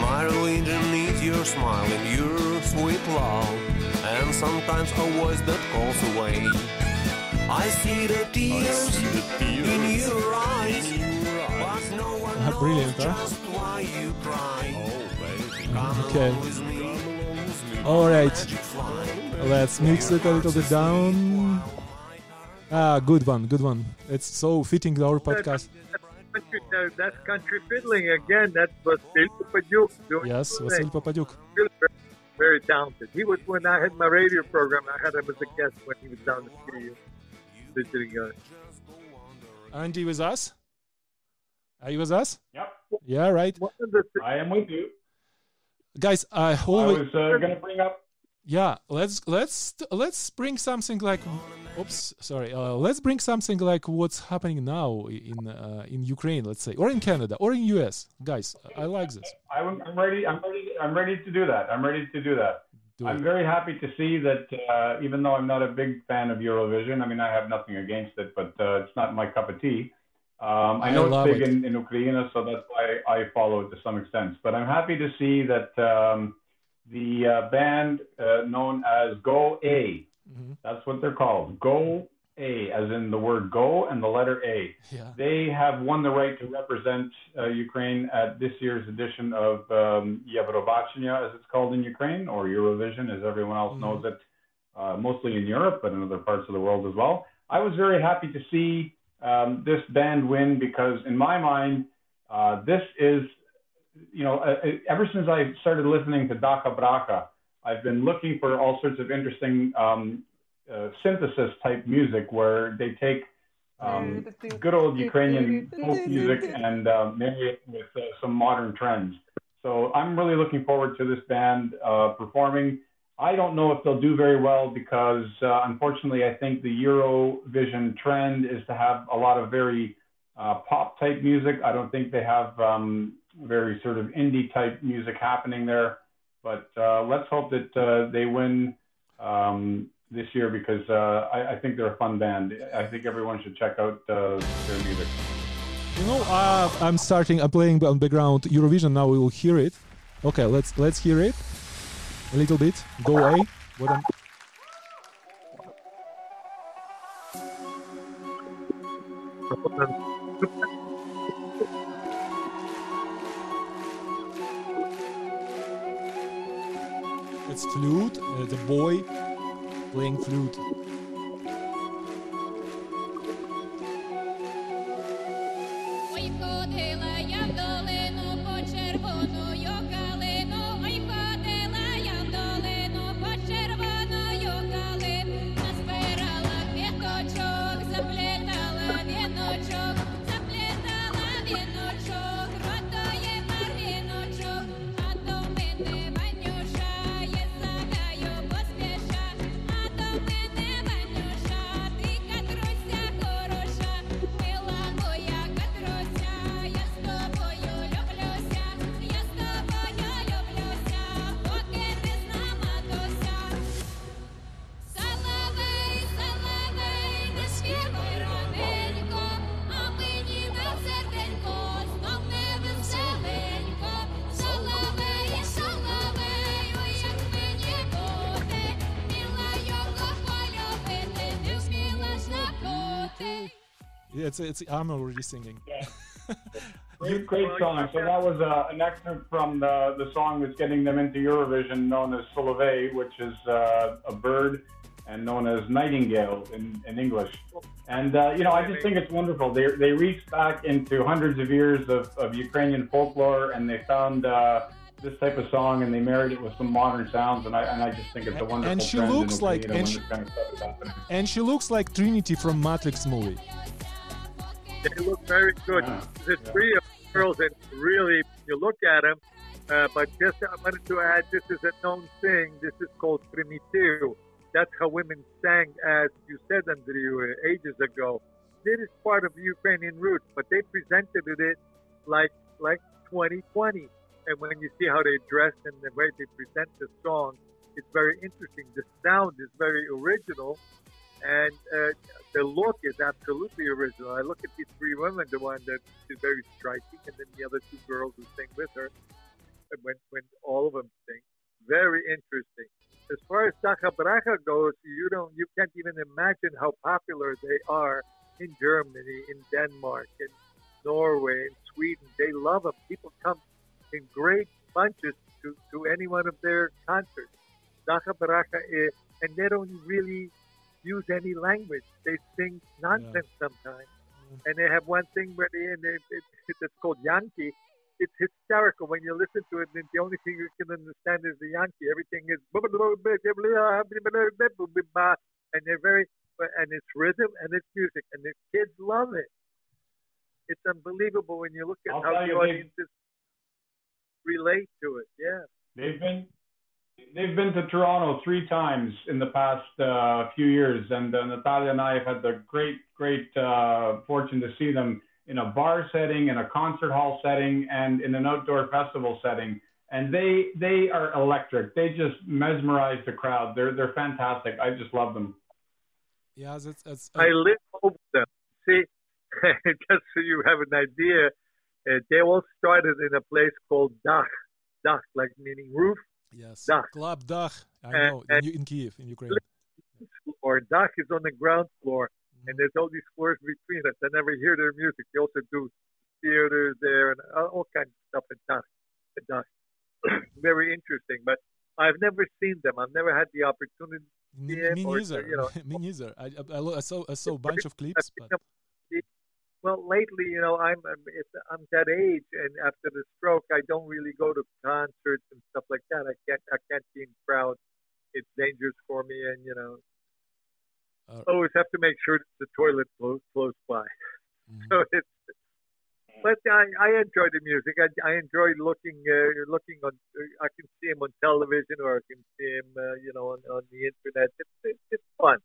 My religion is your smile and your sweet love. And sometimes a voice that calls away. I see the tears in your eyes. But no one knows brilliant, huh? just why you cry. Oh, Come Okay. along. All right, let's mix it a little bit down. Ah, good one, good one. It's so fitting our podcast. Country, uh, that's country fiddling again. That's Vasil Popadiuk doing Yes, his Vasil thing. Popadiuk. Very, very talented. He was when I had my radio program. I had him as a guest when he was down in the studio visiting us. Andy with us? Are you with us? Yep, Yeah, right. One of the things I am with you. Guys, I I always was uh, going to bring up. yeah let's let's let's bring something like oops sorry uh, let's bring something like what's happening now in uh, in ukraine let's say or in canada or in us guys i like this I'm, I'm ready. I'm ready. I'm ready to do that. I'm ready to do that. Do I'm it. very happy to see that uh, even though I'm not a big fan of Eurovision, I mean, I have nothing against it, but uh, it's not my cup of tea. Um, I know it's big it. in, in Ukraine, so that's why I follow it to some extent. But I'm happy to see that um, the uh, band uh, known as Go A, Mhm. that's what they're called, Go A, as in the word go and the letter A. yeah They have won the right to represent uh, Ukraine at this year's edition of um, as it's called in Ukraine, or Eurovision, as everyone else Mhm. knows it, uh, mostly in Europe, but in other parts of the world as well. I was very happy to see um, this band win because, in my mind, uh, this is, you know, uh, uh, ever since I started listening to DakhaBrakha, I've been looking for all sorts of interesting um, uh, synthesis type music where they take um, good old Ukrainian folk music and uh, marry it with uh, some modern trends. So I'm really looking forward to this band uh, performing. I don't know if they'll do very well because, uh, unfortunately, I think the Eurovision trend is to have a lot of very uh, pop type music. I don't think they have um, very sort of indie type music happening there. But uh, let's hope that uh, they win um, this year because uh, I, I think they're a fun band. I think everyone should check out uh, their music. you know uh, i'm starting i'm playing on background eurovision now. We will hear it. Okay let's let's hear it. A little bit. Go away. What I'm, it's flute uh, the boy playing flute it's it's I'm already singing. Yeah. Great, great song. So that was uh, an excerpt from the, the song that's getting them into Eurovision, known as Solovey, which is uh, a bird, and known as nightingale in, in English. And uh, you know, I just think it's wonderful. They they reached back into hundreds of years of, of Ukrainian folklore, and they found. Uh, this type of song and they married it with some modern sounds and I and I just think it's a wonderful And she trend looks like- and she- kind of stuff is happening. And she looks like Trinity from Matrix movie. They look very good. Yeah. The Yeah. three of girls that really, you look at them, uh, but just I wanted to add, this is a known thing. This is called primitiu. That's how women sang, as you said, Andrew, uh, ages ago. It is part of Ukrainian roots, but they presented it like like 2020. And when you see how they dress and the way they present the song, it's very interesting. The sound is very original, and uh, the look is absolutely original. I look at these three women, the one that is very striking, and then the other two girls who sing with her, when, when all of them sing. Very interesting. As far as DakhaBrakha goes, you don't, you can't even imagine how popular they are in Germany, in Denmark, in Norway, in Sweden. They love them. People come in great bunches to, to any one of their concerts. DakhaBrakha, is, and they don't really use any language. They sing nonsense sometimes. And they have one thing where they, and they, it, it's called Yankee. It's hysterical when you listen to it, and the only thing you can understand is the Yankee. Everything is and they're very and it's rhythm and it's music, and the kids love it. It's unbelievable when you look at I'll how the audiences relate to it. Yeah. They've been they've been to Toronto three times in the past uh, few years, and uh, Natalia and I have had the great great uh, fortune to see them in a bar setting, in a concert hall setting, and in an outdoor festival setting. And they they are electric. They just mesmerize the crowd. They're they're fantastic. I just love them. Yeah, that's, that's I live over them. See, just so you have an idea, uh, they all started in a place called Dach. Dach, like meaning roof, yes. Dach. Club Dach. I And- know in, in Kiev, in Ukraine. or Dach is on the ground floor, mm-hmm. and there's all these floors between us. I never hear their music. They also do theaters there and all all kinds of stuff at Dach. At Dach. Very interesting, but I've never seen them. I've never had the opportunity. Me, me or, neither. you know- me neither. I, I I saw I saw a bunch of clips, but Well, lately, you know, I'm I'm, I'm that age, and after the stroke, I don't really go to concerts and stuff like that. I can't I can't be in crowds. It's dangerous for me, and you know, Uh, always have to make sure the toilet close close by. mhm. So it's. But I, I enjoy the music. I, I enjoy looking uh, looking on. I can see him on television, or I can see him, uh, you know, on, on the internet. It's, it's it's fun.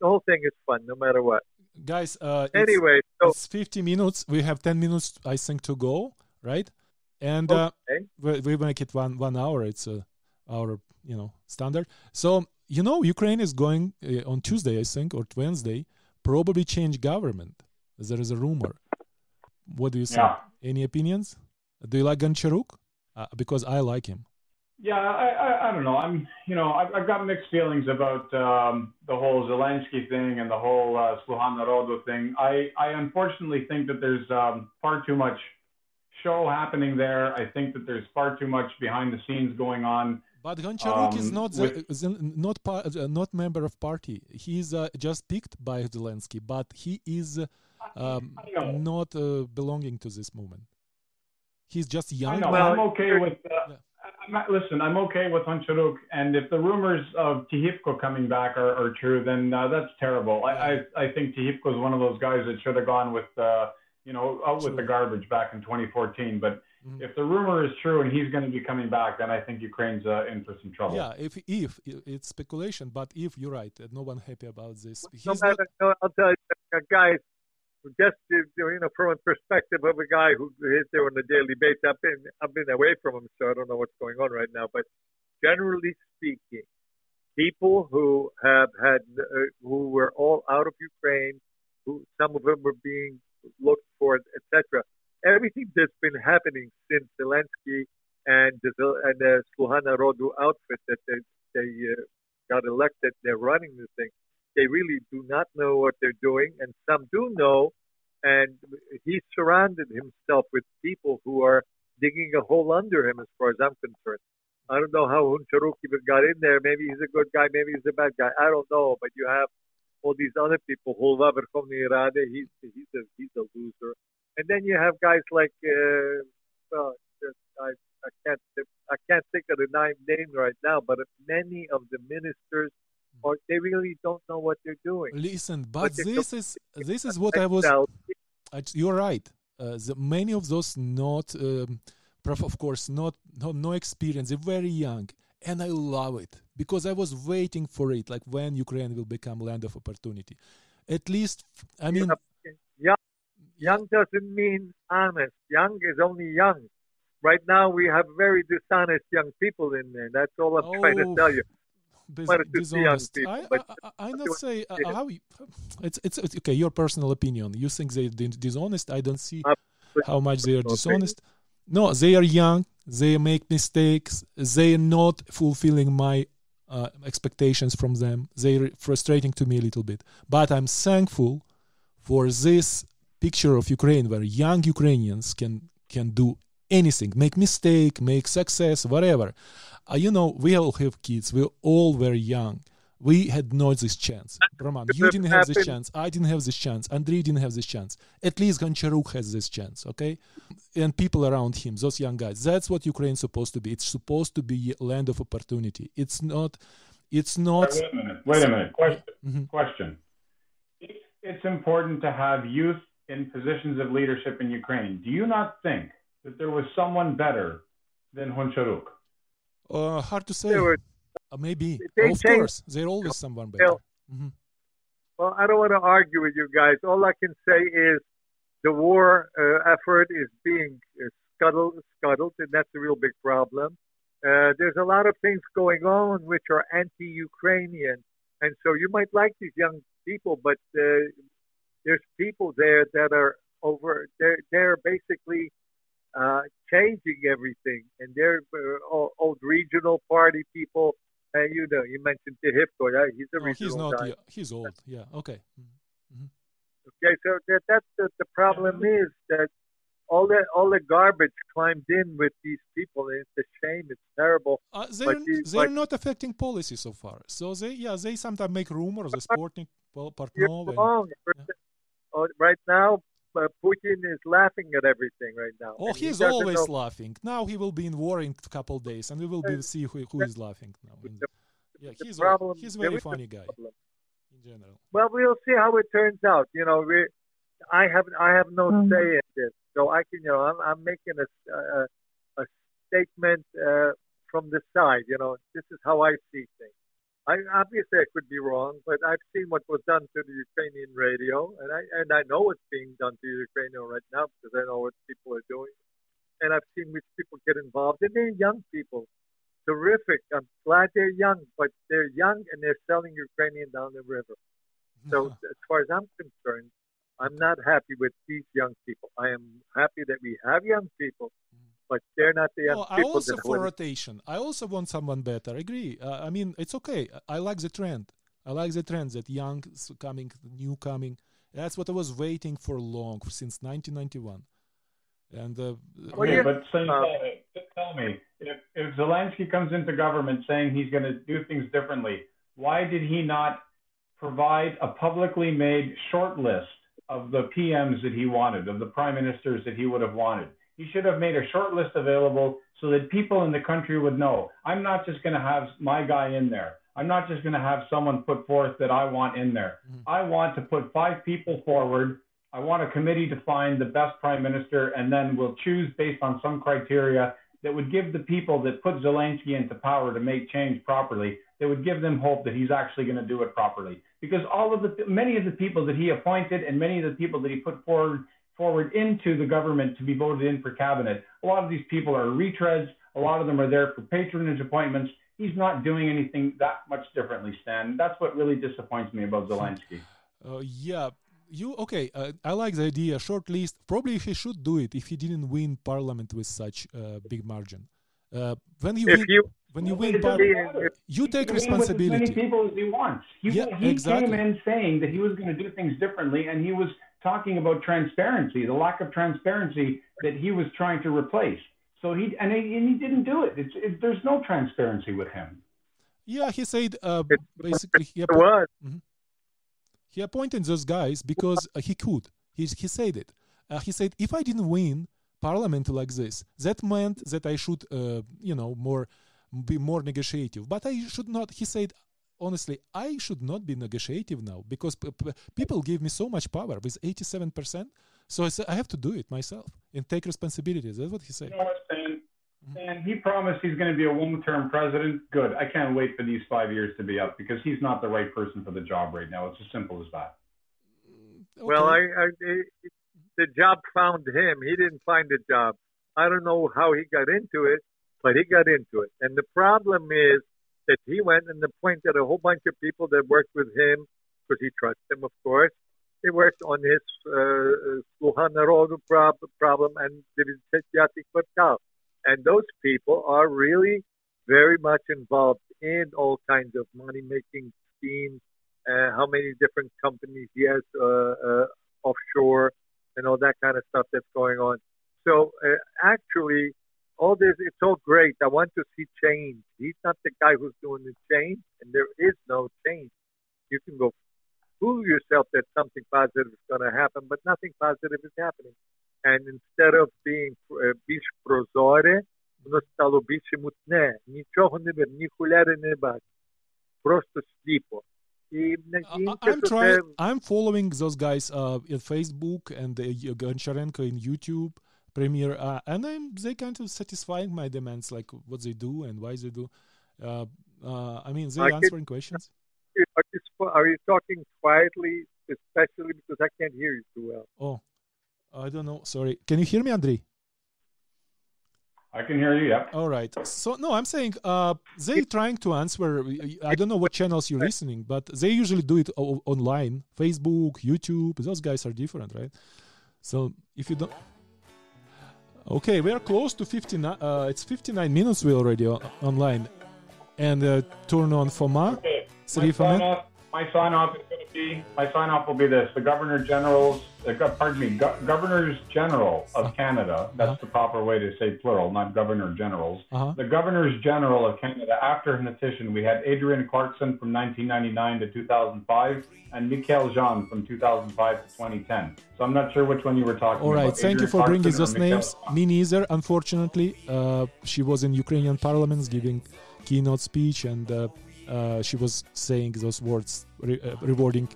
The whole thing is fun, no matter what. Guys, uh, it's, Anyway, so it's 50 minutes. We have 10 minutes, I think, to go, right? And uh, we, we make it one one hour. It's uh, our you know standard. So you know, Ukraine is going uh, on Tuesday, I think, or Wednesday, probably change government. There is a rumor. What do you say Yeah. Any opinions? Do you like Goncharuk? Uh, because I like him. Yeah, I, I, I don't know. I'm, you know, I've, I've got mixed feelings about um, the whole Zelensky thing and the whole uh, Sluha Narodu thing. I, I unfortunately think that there's um, far too much show happening there. I think that there's far too much behind the scenes going on. But Goncharuk is Um, not the, with- the- not par, uh, not member of party. He's uh, just picked by Zelensky, but he is uh, um, not uh, belonging to this movement. He's just I young. know. Well, I'm okay with. Uh, Yeah. I'm not, listen, I'm okay with Honcharuk, and if the rumors of Tihipko coming back are, are true, then uh, that's terrible. I, I, I think Tihipko is one of those guys that should have gone with, uh, you know, out with the garbage back in 2014. But Mhm. if the rumor is true and he's going to be coming back, then I think Ukraine's uh, in for some trouble. Yeah, if if it's speculation, but if you're right, uh, no one happy about this. no He's not, no, I'll tell you, guys, just you know, from a perspective of a guy who is there on a daily basis, I've been, I've been away from him, so I don't know what's going on right now. But generally speaking, people who have had, uh, who were all out of Ukraine, who some of them were being looked for, etc. Everything that's been happening since Zelensky and the and the Sluha Narodu outfit that they they uh, got elected, they're running this thing they really do not know what they're doing, and some do know, and he surrounded himself with people who are digging a hole under him, as far as I'm concerned. I don't know how Huncharuk even got in there. Maybe he's a good guy, maybe he's a bad guy. I don't know, but you have all these other people. Hulva Verkhovny Rade, he's he's a he's a loser. And then you have guys like uh, well, I I can't I can't think of the name name right now, but many of the ministers or they really don't know what they're doing. Listen, but, But this is this is what I was. You're right. Uh, the, many of those not, um, prof, of course, not no, no experience. They're very young, and I love it because I was waiting for it. Like when Ukraine will become land of opportunity. At least, I mean, young, young doesn't mean honest. Young is only young. Right now, we have very dishonest young people in there. That's all I'm trying to Oh, tell you. Dis- But it's just the young dishonest. I, I, I, I not say uh, how. you- It's, it's it's okay. Your personal opinion. You think they're di- dishonest? I don't see how much they are dishonest. No, they are young. They make mistakes. They are not fulfilling my uh, expectations from them. They're frustrating to me a little bit. But I'm thankful for this picture of Ukraine where young Ukrainians can can do anything, make mistake, make success, whatever. Uh, you know, we all have kids. We're all very young. We had not this chance. Roman, you didn't have this chance. I didn't have this chance. Andrei didn't have this chance. At least Goncharuk has this chance, okay? And people around him, those young guys. That's what Ukraine's supposed to be. It's supposed to be a land of opportunity. It's not. It's not. Wait a minute. Wait a minute. Question. Mhm. Question. If it's important to have youth in positions of leadership in Ukraine, do you not think that there was someone better than Huncharuk? Uh, hard to say. Were- Uh, maybe. They of changed- course, there's always someone better. Well, Mhm. Well, I don't want to argue with you guys. All I can say is the war uh, effort is being uh, scuttled, scuttled, and that's a real big problem. Uh, there's a lot of things going on which are anti-Ukrainian, and so you might like these young people, but uh, there's people there that are over. They're they're basically uh, changing everything, and they're uh, old, regional party people. And you know, you mentioned Tihipko? He's a No, regional he's not. guy. He's old. Yeah. Okay. Mhm. Okay, so that, that's the, the problem is that all the all the garbage climbed in with these people. and It's a shame. It's terrible. Uh, they're you- they're but- not affecting policy so far. So they yeah they sometimes make rumors. The Sporting well, You're Portnov and- wrong. Oh, right now, uh, Putin is laughing at everything right now. Oh, and he he's always know- laughing. Now he will be in war in a couple days, and we will be see who, who is laughing now. And- yeah, he's problem- a, he's a very funny guy in general. Well, we'll see how it turns out. You know, we, I have I have no say in this, so I can you know I'm, I'm making a a, a statement uh, from the side. You know, this is how I see things. I obviously I could be wrong, but I've seen what was done to the Ukrainian radio, and I and I know what's being done to the Ukrainian right now because I know what people are doing, and I've seen which people get involved, and they're young people. Terrific. I'm glad they're young, but they're young and they're selling Ukrainian down the river. So as far as I'm concerned, I'm not happy with these young people. I am happy that we have young people, but they're not the young No, I also that for would- rotation. I also want someone better. I agree. Uh, I mean, it's okay. I I like the trend. I like the trend that young coming, new coming. That's what I was waiting for long since 1991. And uh, Okay, but so you Uh, tell me, tell me if, if Zelensky comes into government saying he's going to do things differently, why did he not provide a publicly made short list of the PMs that he wanted, of the prime ministers that he would have wanted? He should have made a short list available so that people in the country would know I'm not just going to have my guy in there. I'm not just going to have someone put forth that I want in there. Mm-hmm. I want to put five people forward. I want a committee to find the best prime minister, and then we'll choose based on some criteria that would give the people that put Zelensky into power to make change properly, that would give them hope that he's actually going to do it properly. Because all of the many of the people that he appointed and many of the people that he put forward forward into the government to be voted in for cabinet, a lot of these people are retreads. A lot of them are there for patronage appointments. He's not doing anything that much differently, Stan. That's what really disappoints me about Zelensky. Uh, yeah, you okay? Uh, I like the idea. Short list. Probably he should do it if he didn't win parliament with such uh, big margin. Uh, when you If win, you when you win parliament, you take can win with as many responsibility. people as he wants. He, Yeah, he exactly. came in saying that he was going to do things differently, and he was talking about transparency, the lack of transparency that he was trying to replace. So he and he, and he didn't do it. It's, it. There's no transparency with him. Yeah, he said uh, basically he, There was. he appointed those guys because uh, he could. He, he said it. Uh, he said, if I didn't win parliament like this, that meant that I should, uh, you know, more be more negotiative. But I should not. He said, honestly, I should not be negotiative now because p- p- people give me so much power with 87%. So I said, I have to do it myself and take responsibility. That's what he said. You know what, Stan? Mm-hmm. Stan, he promised he's going to be a one-term president. Good. I can't wait for these five years to be up because he's not the right person for the job right now. It's as simple as that. Mm, well, I, I, I, the job found him. He didn't find the job. I don't know how he got into it, but he got into it. And the problem is that he went and appointed a whole bunch of people that worked with him because he trusts them, of course. They worked on his uh, Sluha Narodu prob- problem and Diviziati Kvartal. And those people are really very much involved in all kinds of money making schemes, uh, how many different companies he has uh, uh, offshore, and all that kind of stuff that's going on. So uh, actually, all this, it's all great. I want to see change. He's not the guy who's doing the change, and there is no change. You can go fool yourself that something positive is going to happen, but nothing positive is happening. And instead of being uh, більш прозоре, воно стало більше мутне. Нічого не видно, ні хуляри не бачить. Просто сліпо. І I- надіємося, I'm що trying. це I'm following those guys uh, in Facebook and uh, Goncharenko in YouTube Premiere, uh, and I'm they kind of satisfying my demands, like what they do and why they do. Uh, uh, I mean, they're get- answering questions. Are you, are you talking quietly, especially because I can't hear you too well? Oh, I don't know. Sorry. Can you hear me, Andrei? I can hear you. Yep. All right. So no, I'm saying uh, they trying to answer. I don't know what channels you're listening, but they usually do it o- online, Facebook, YouTube. Those guys are different, right? So if you don't, okay, we are close to 59. Uh, it's 59 minutes we already online, and uh, turn on Foma. Okay. Sri My sign off. My sign off is going to be. My sign off will be this: the Governor General's, uh, pardon me, go- Governors General of Canada. That's the proper way to say plural, not Governor Generals. Uh-huh. The Governors General of Canada. After Hnatyshyn, we had Adrienne Clarkson from 1999 to 2005, and Michael Jean from 2005 to 2010. So I'm not sure which one you were talking All right. about. Thank you for bringing Clarkson those names. Jean. Me neither, unfortunately. Uh, she was in Ukrainian parliaments giving keynote speech, and uh, uh, she was saying those words, re rewarding.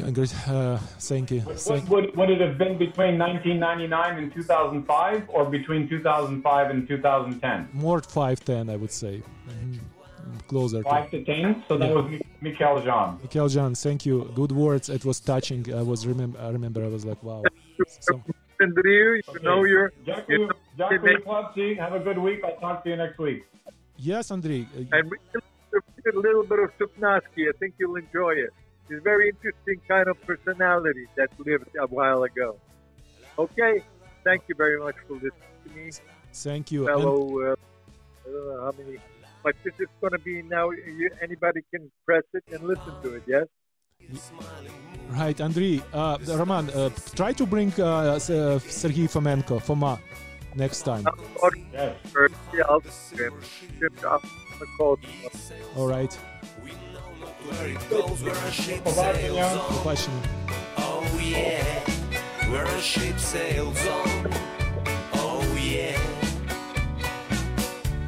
Uh, thank you. Thank would, would, would, it have been between 1999 and 2005, or between 2005 and 2010? More five ten, I would say. Mm, closer. 5 to 10. So yeah. that was Michaëlle Jean. Michaëlle Jean, thank you. Good words. It was touching. I was remember. I remember. I was like, wow. So, Andrew, you okay. know you. Have a good week. I'll talk to you next week. Yes, Andrei uh, and we can read a little bit of Suknaski. I think you'll enjoy it. He's a very interesting kind of personality that lived a while ago. Okay, thank you very much for listening to me, Thank you. Fellow. Uh, I don't know how many, but this is going to be now. You, anybody can press it and listen to it. Yes. Right, Andrei. Uh, Roman, uh, try to bring uh, uh, Sergei Fomenko, Foma, next time. Or, yeah, I'll I'll call. All right. Where it goes, where a ship Побачення. sails on. Побачення. Oh yeah, where a ship sails on. Oh yeah,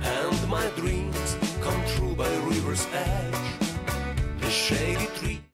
and my dreams come true by the river's edge. The shady tree.